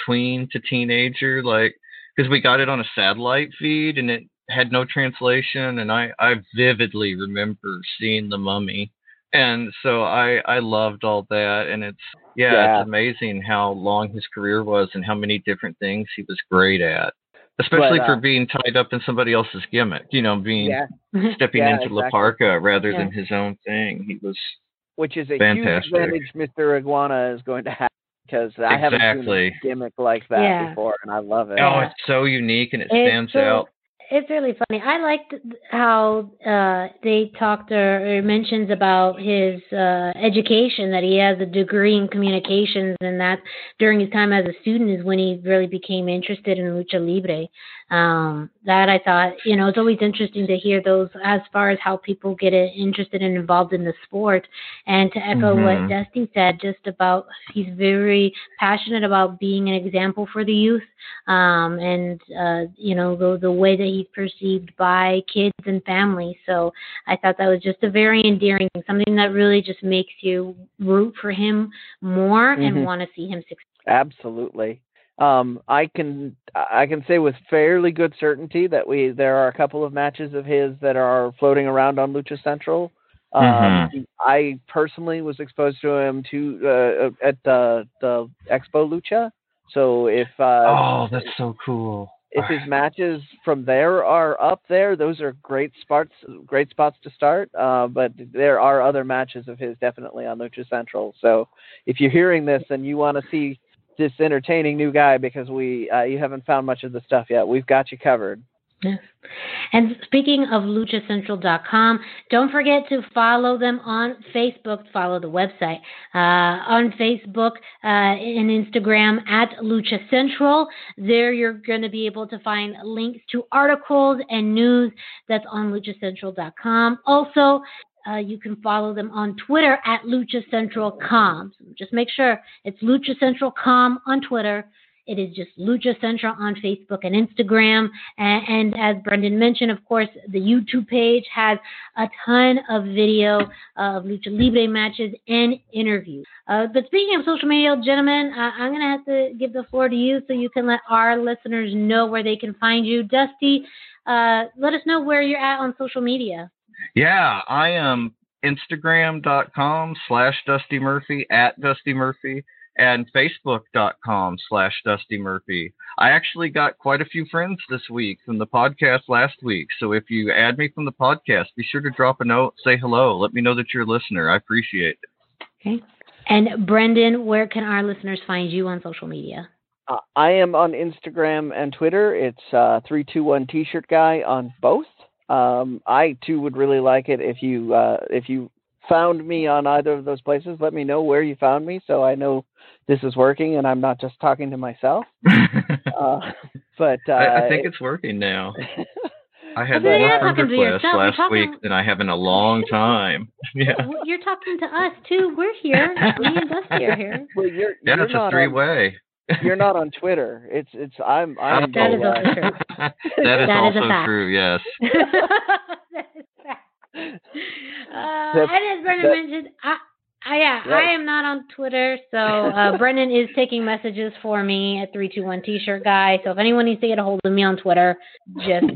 tween to teenager, like because we got it on a satellite feed and it had no translation, and I I vividly remember seeing the Mummy, and so I I loved all that, and it's yeah, Yeah. it's amazing how long his career was and how many different things he was great at. Especially But, for uh, being tied up in somebody else's gimmick, you know, being yeah stepping Yeah, into La exactly. Parca rather Yeah. than his own thing. He was which is a Fantastic. huge advantage Mr. Iguana is going to have because I haven't seen a gimmick like that Yeah. before and I love it oh, it's so unique and it It's stands so- out. It's really funny. I liked how uh, they talked or, or mentions about his uh, education that he has a degree in communications, and that during his time as a student is when he really became interested in lucha libre. Um, that I thought, you know, it's always interesting to hear those as far as how people get interested and involved in the sport. And to echo Mhm. what Dusty said, just about he's very passionate about being an example for the youth um, and uh, you know the the way that he's perceived by kids and families. So I thought that was just a very endearing, something that really just makes you root for him more Mhm. and want to see him succeed. Absolutely. Um, I can I can say with fairly good certainty that we there are a couple of matches of his that are floating around on Lucha Central. Um, I personally was exposed to him to uh, at the the Expo Lucha. So if uh, oh, that's so cool. if his matches from there are up there, those are great spots great spots to start. Uh, but there are other matches of his definitely on Lucha Central. So if you're hearing this and you want to see this entertaining new guy because we uh, you haven't found much of the stuff yet, we've got you covered. Yeah. And speaking of luchacentral.com, don't forget to follow them on Facebook, follow the website, uh, on Facebook uh, and Instagram at Lucha Central. There you're going to be able to find links to articles and news that's on luchacentral.com. Also, uh, you can follow them on Twitter at Lucha Central Com. So just make sure it's Lucha Central Com on Twitter. It is just Lucha Central on Facebook and Instagram. And, and, as Brendan mentioned, of course, the YouTube page has a ton of video of Lucha Libre matches and interviews. Uh, but speaking of social media, gentlemen, uh, I'm going to have to give the floor to you so you can let our listeners know where they can find you. Dusty, uh, let us know where you're at on social media. Yeah, I am Instagram.com slash Dusty Murphy at Dusty Murphy and facebook.com slash dusty murphy. I actually got quite a few friends this week from the podcast last week so if you add me from the podcast be sure to drop a note say hello let me know that you're a listener i appreciate it. Okay. And brendan where can our listeners find you on social media? Uh, i am on instagram and twitter. It's uh, 321 t-shirt guy on both um, i too would really like it if you uh, if you found me on either of those places, let me know where you found me so I know this is working and I'm not just talking to myself. uh, but uh, I, I, think it's working now. I had more friend requests last week than I have in a long time. yeah. You're talking to us too. We're here. Me and Dusty are here. Well, you're, yeah, you're it's a three way. You're not on Twitter. It's it's I'm I'm that is also true. that is that also is true. Yes. That is Uh, and as Brendan mentioned, I, I yeah, Right. I am not on Twitter, so uh, Brendan is taking messages for me at three two one T-shirt guy. So if anyone needs to get a hold of me on Twitter, just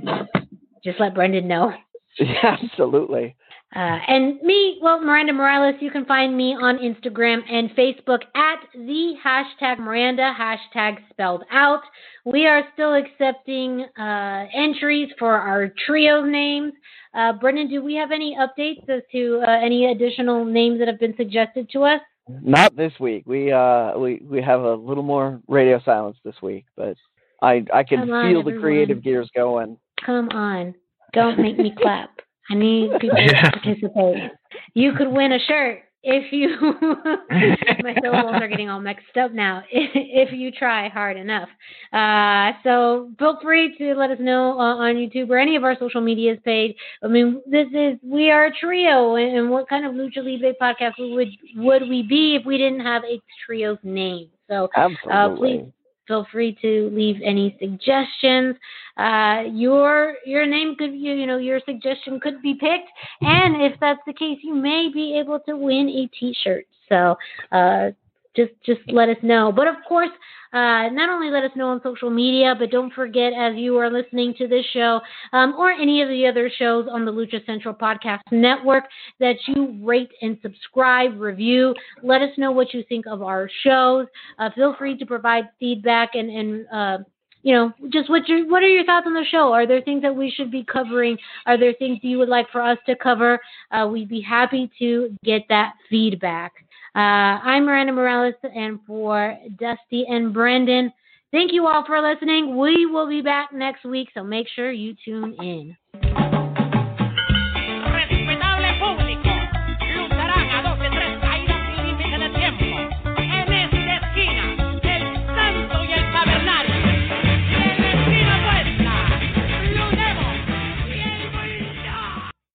just let Brendan know. Yeah, absolutely. Uh, and me, well, Miranda Morales, you can find me on Instagram and Facebook at the hashtag Miranda, hashtag spelled out. We are still accepting uh, entries for our trio names. Uh, Brendan, do we have any updates as to uh, any additional names that have been suggested to us? Not this week. We uh we we have a little more radio silence this week, but I I can on, feel the creative gears going. Come on. Don't make me clap. I need people Yeah. to participate. You could win a shirt if you. My syllables are getting all mixed up now. If you try hard enough. Uh, so feel free to let us know uh, on YouTube or any of our social medias page. I mean, this is we are a trio, and, and what kind of lucha libre podcast would would we be if we didn't have a trio's name? So Absolutely. uh, please feel free to leave any suggestions. Uh, your your name could you you know your suggestion could be picked, and if that's the case, you may be able to win a T-shirt. So uh, just just let us know. But of course. Uh, not only let us know on social media, but don't forget as you are listening to this show um, or any of the other shows on the Lucha Central Podcast Network that you rate and subscribe, review. Let us know what you think of our shows. Uh, feel free to provide feedback and, and uh, you know, just what your what are your thoughts on the show? Are there things that we should be covering? Are there things you would like for us to cover? Uh, we'd be happy to get that feedback. Uh, I'm Miranda Morales, and for Dusty and Brendan, thank you all for listening. We will be back next week, so make sure you tune in.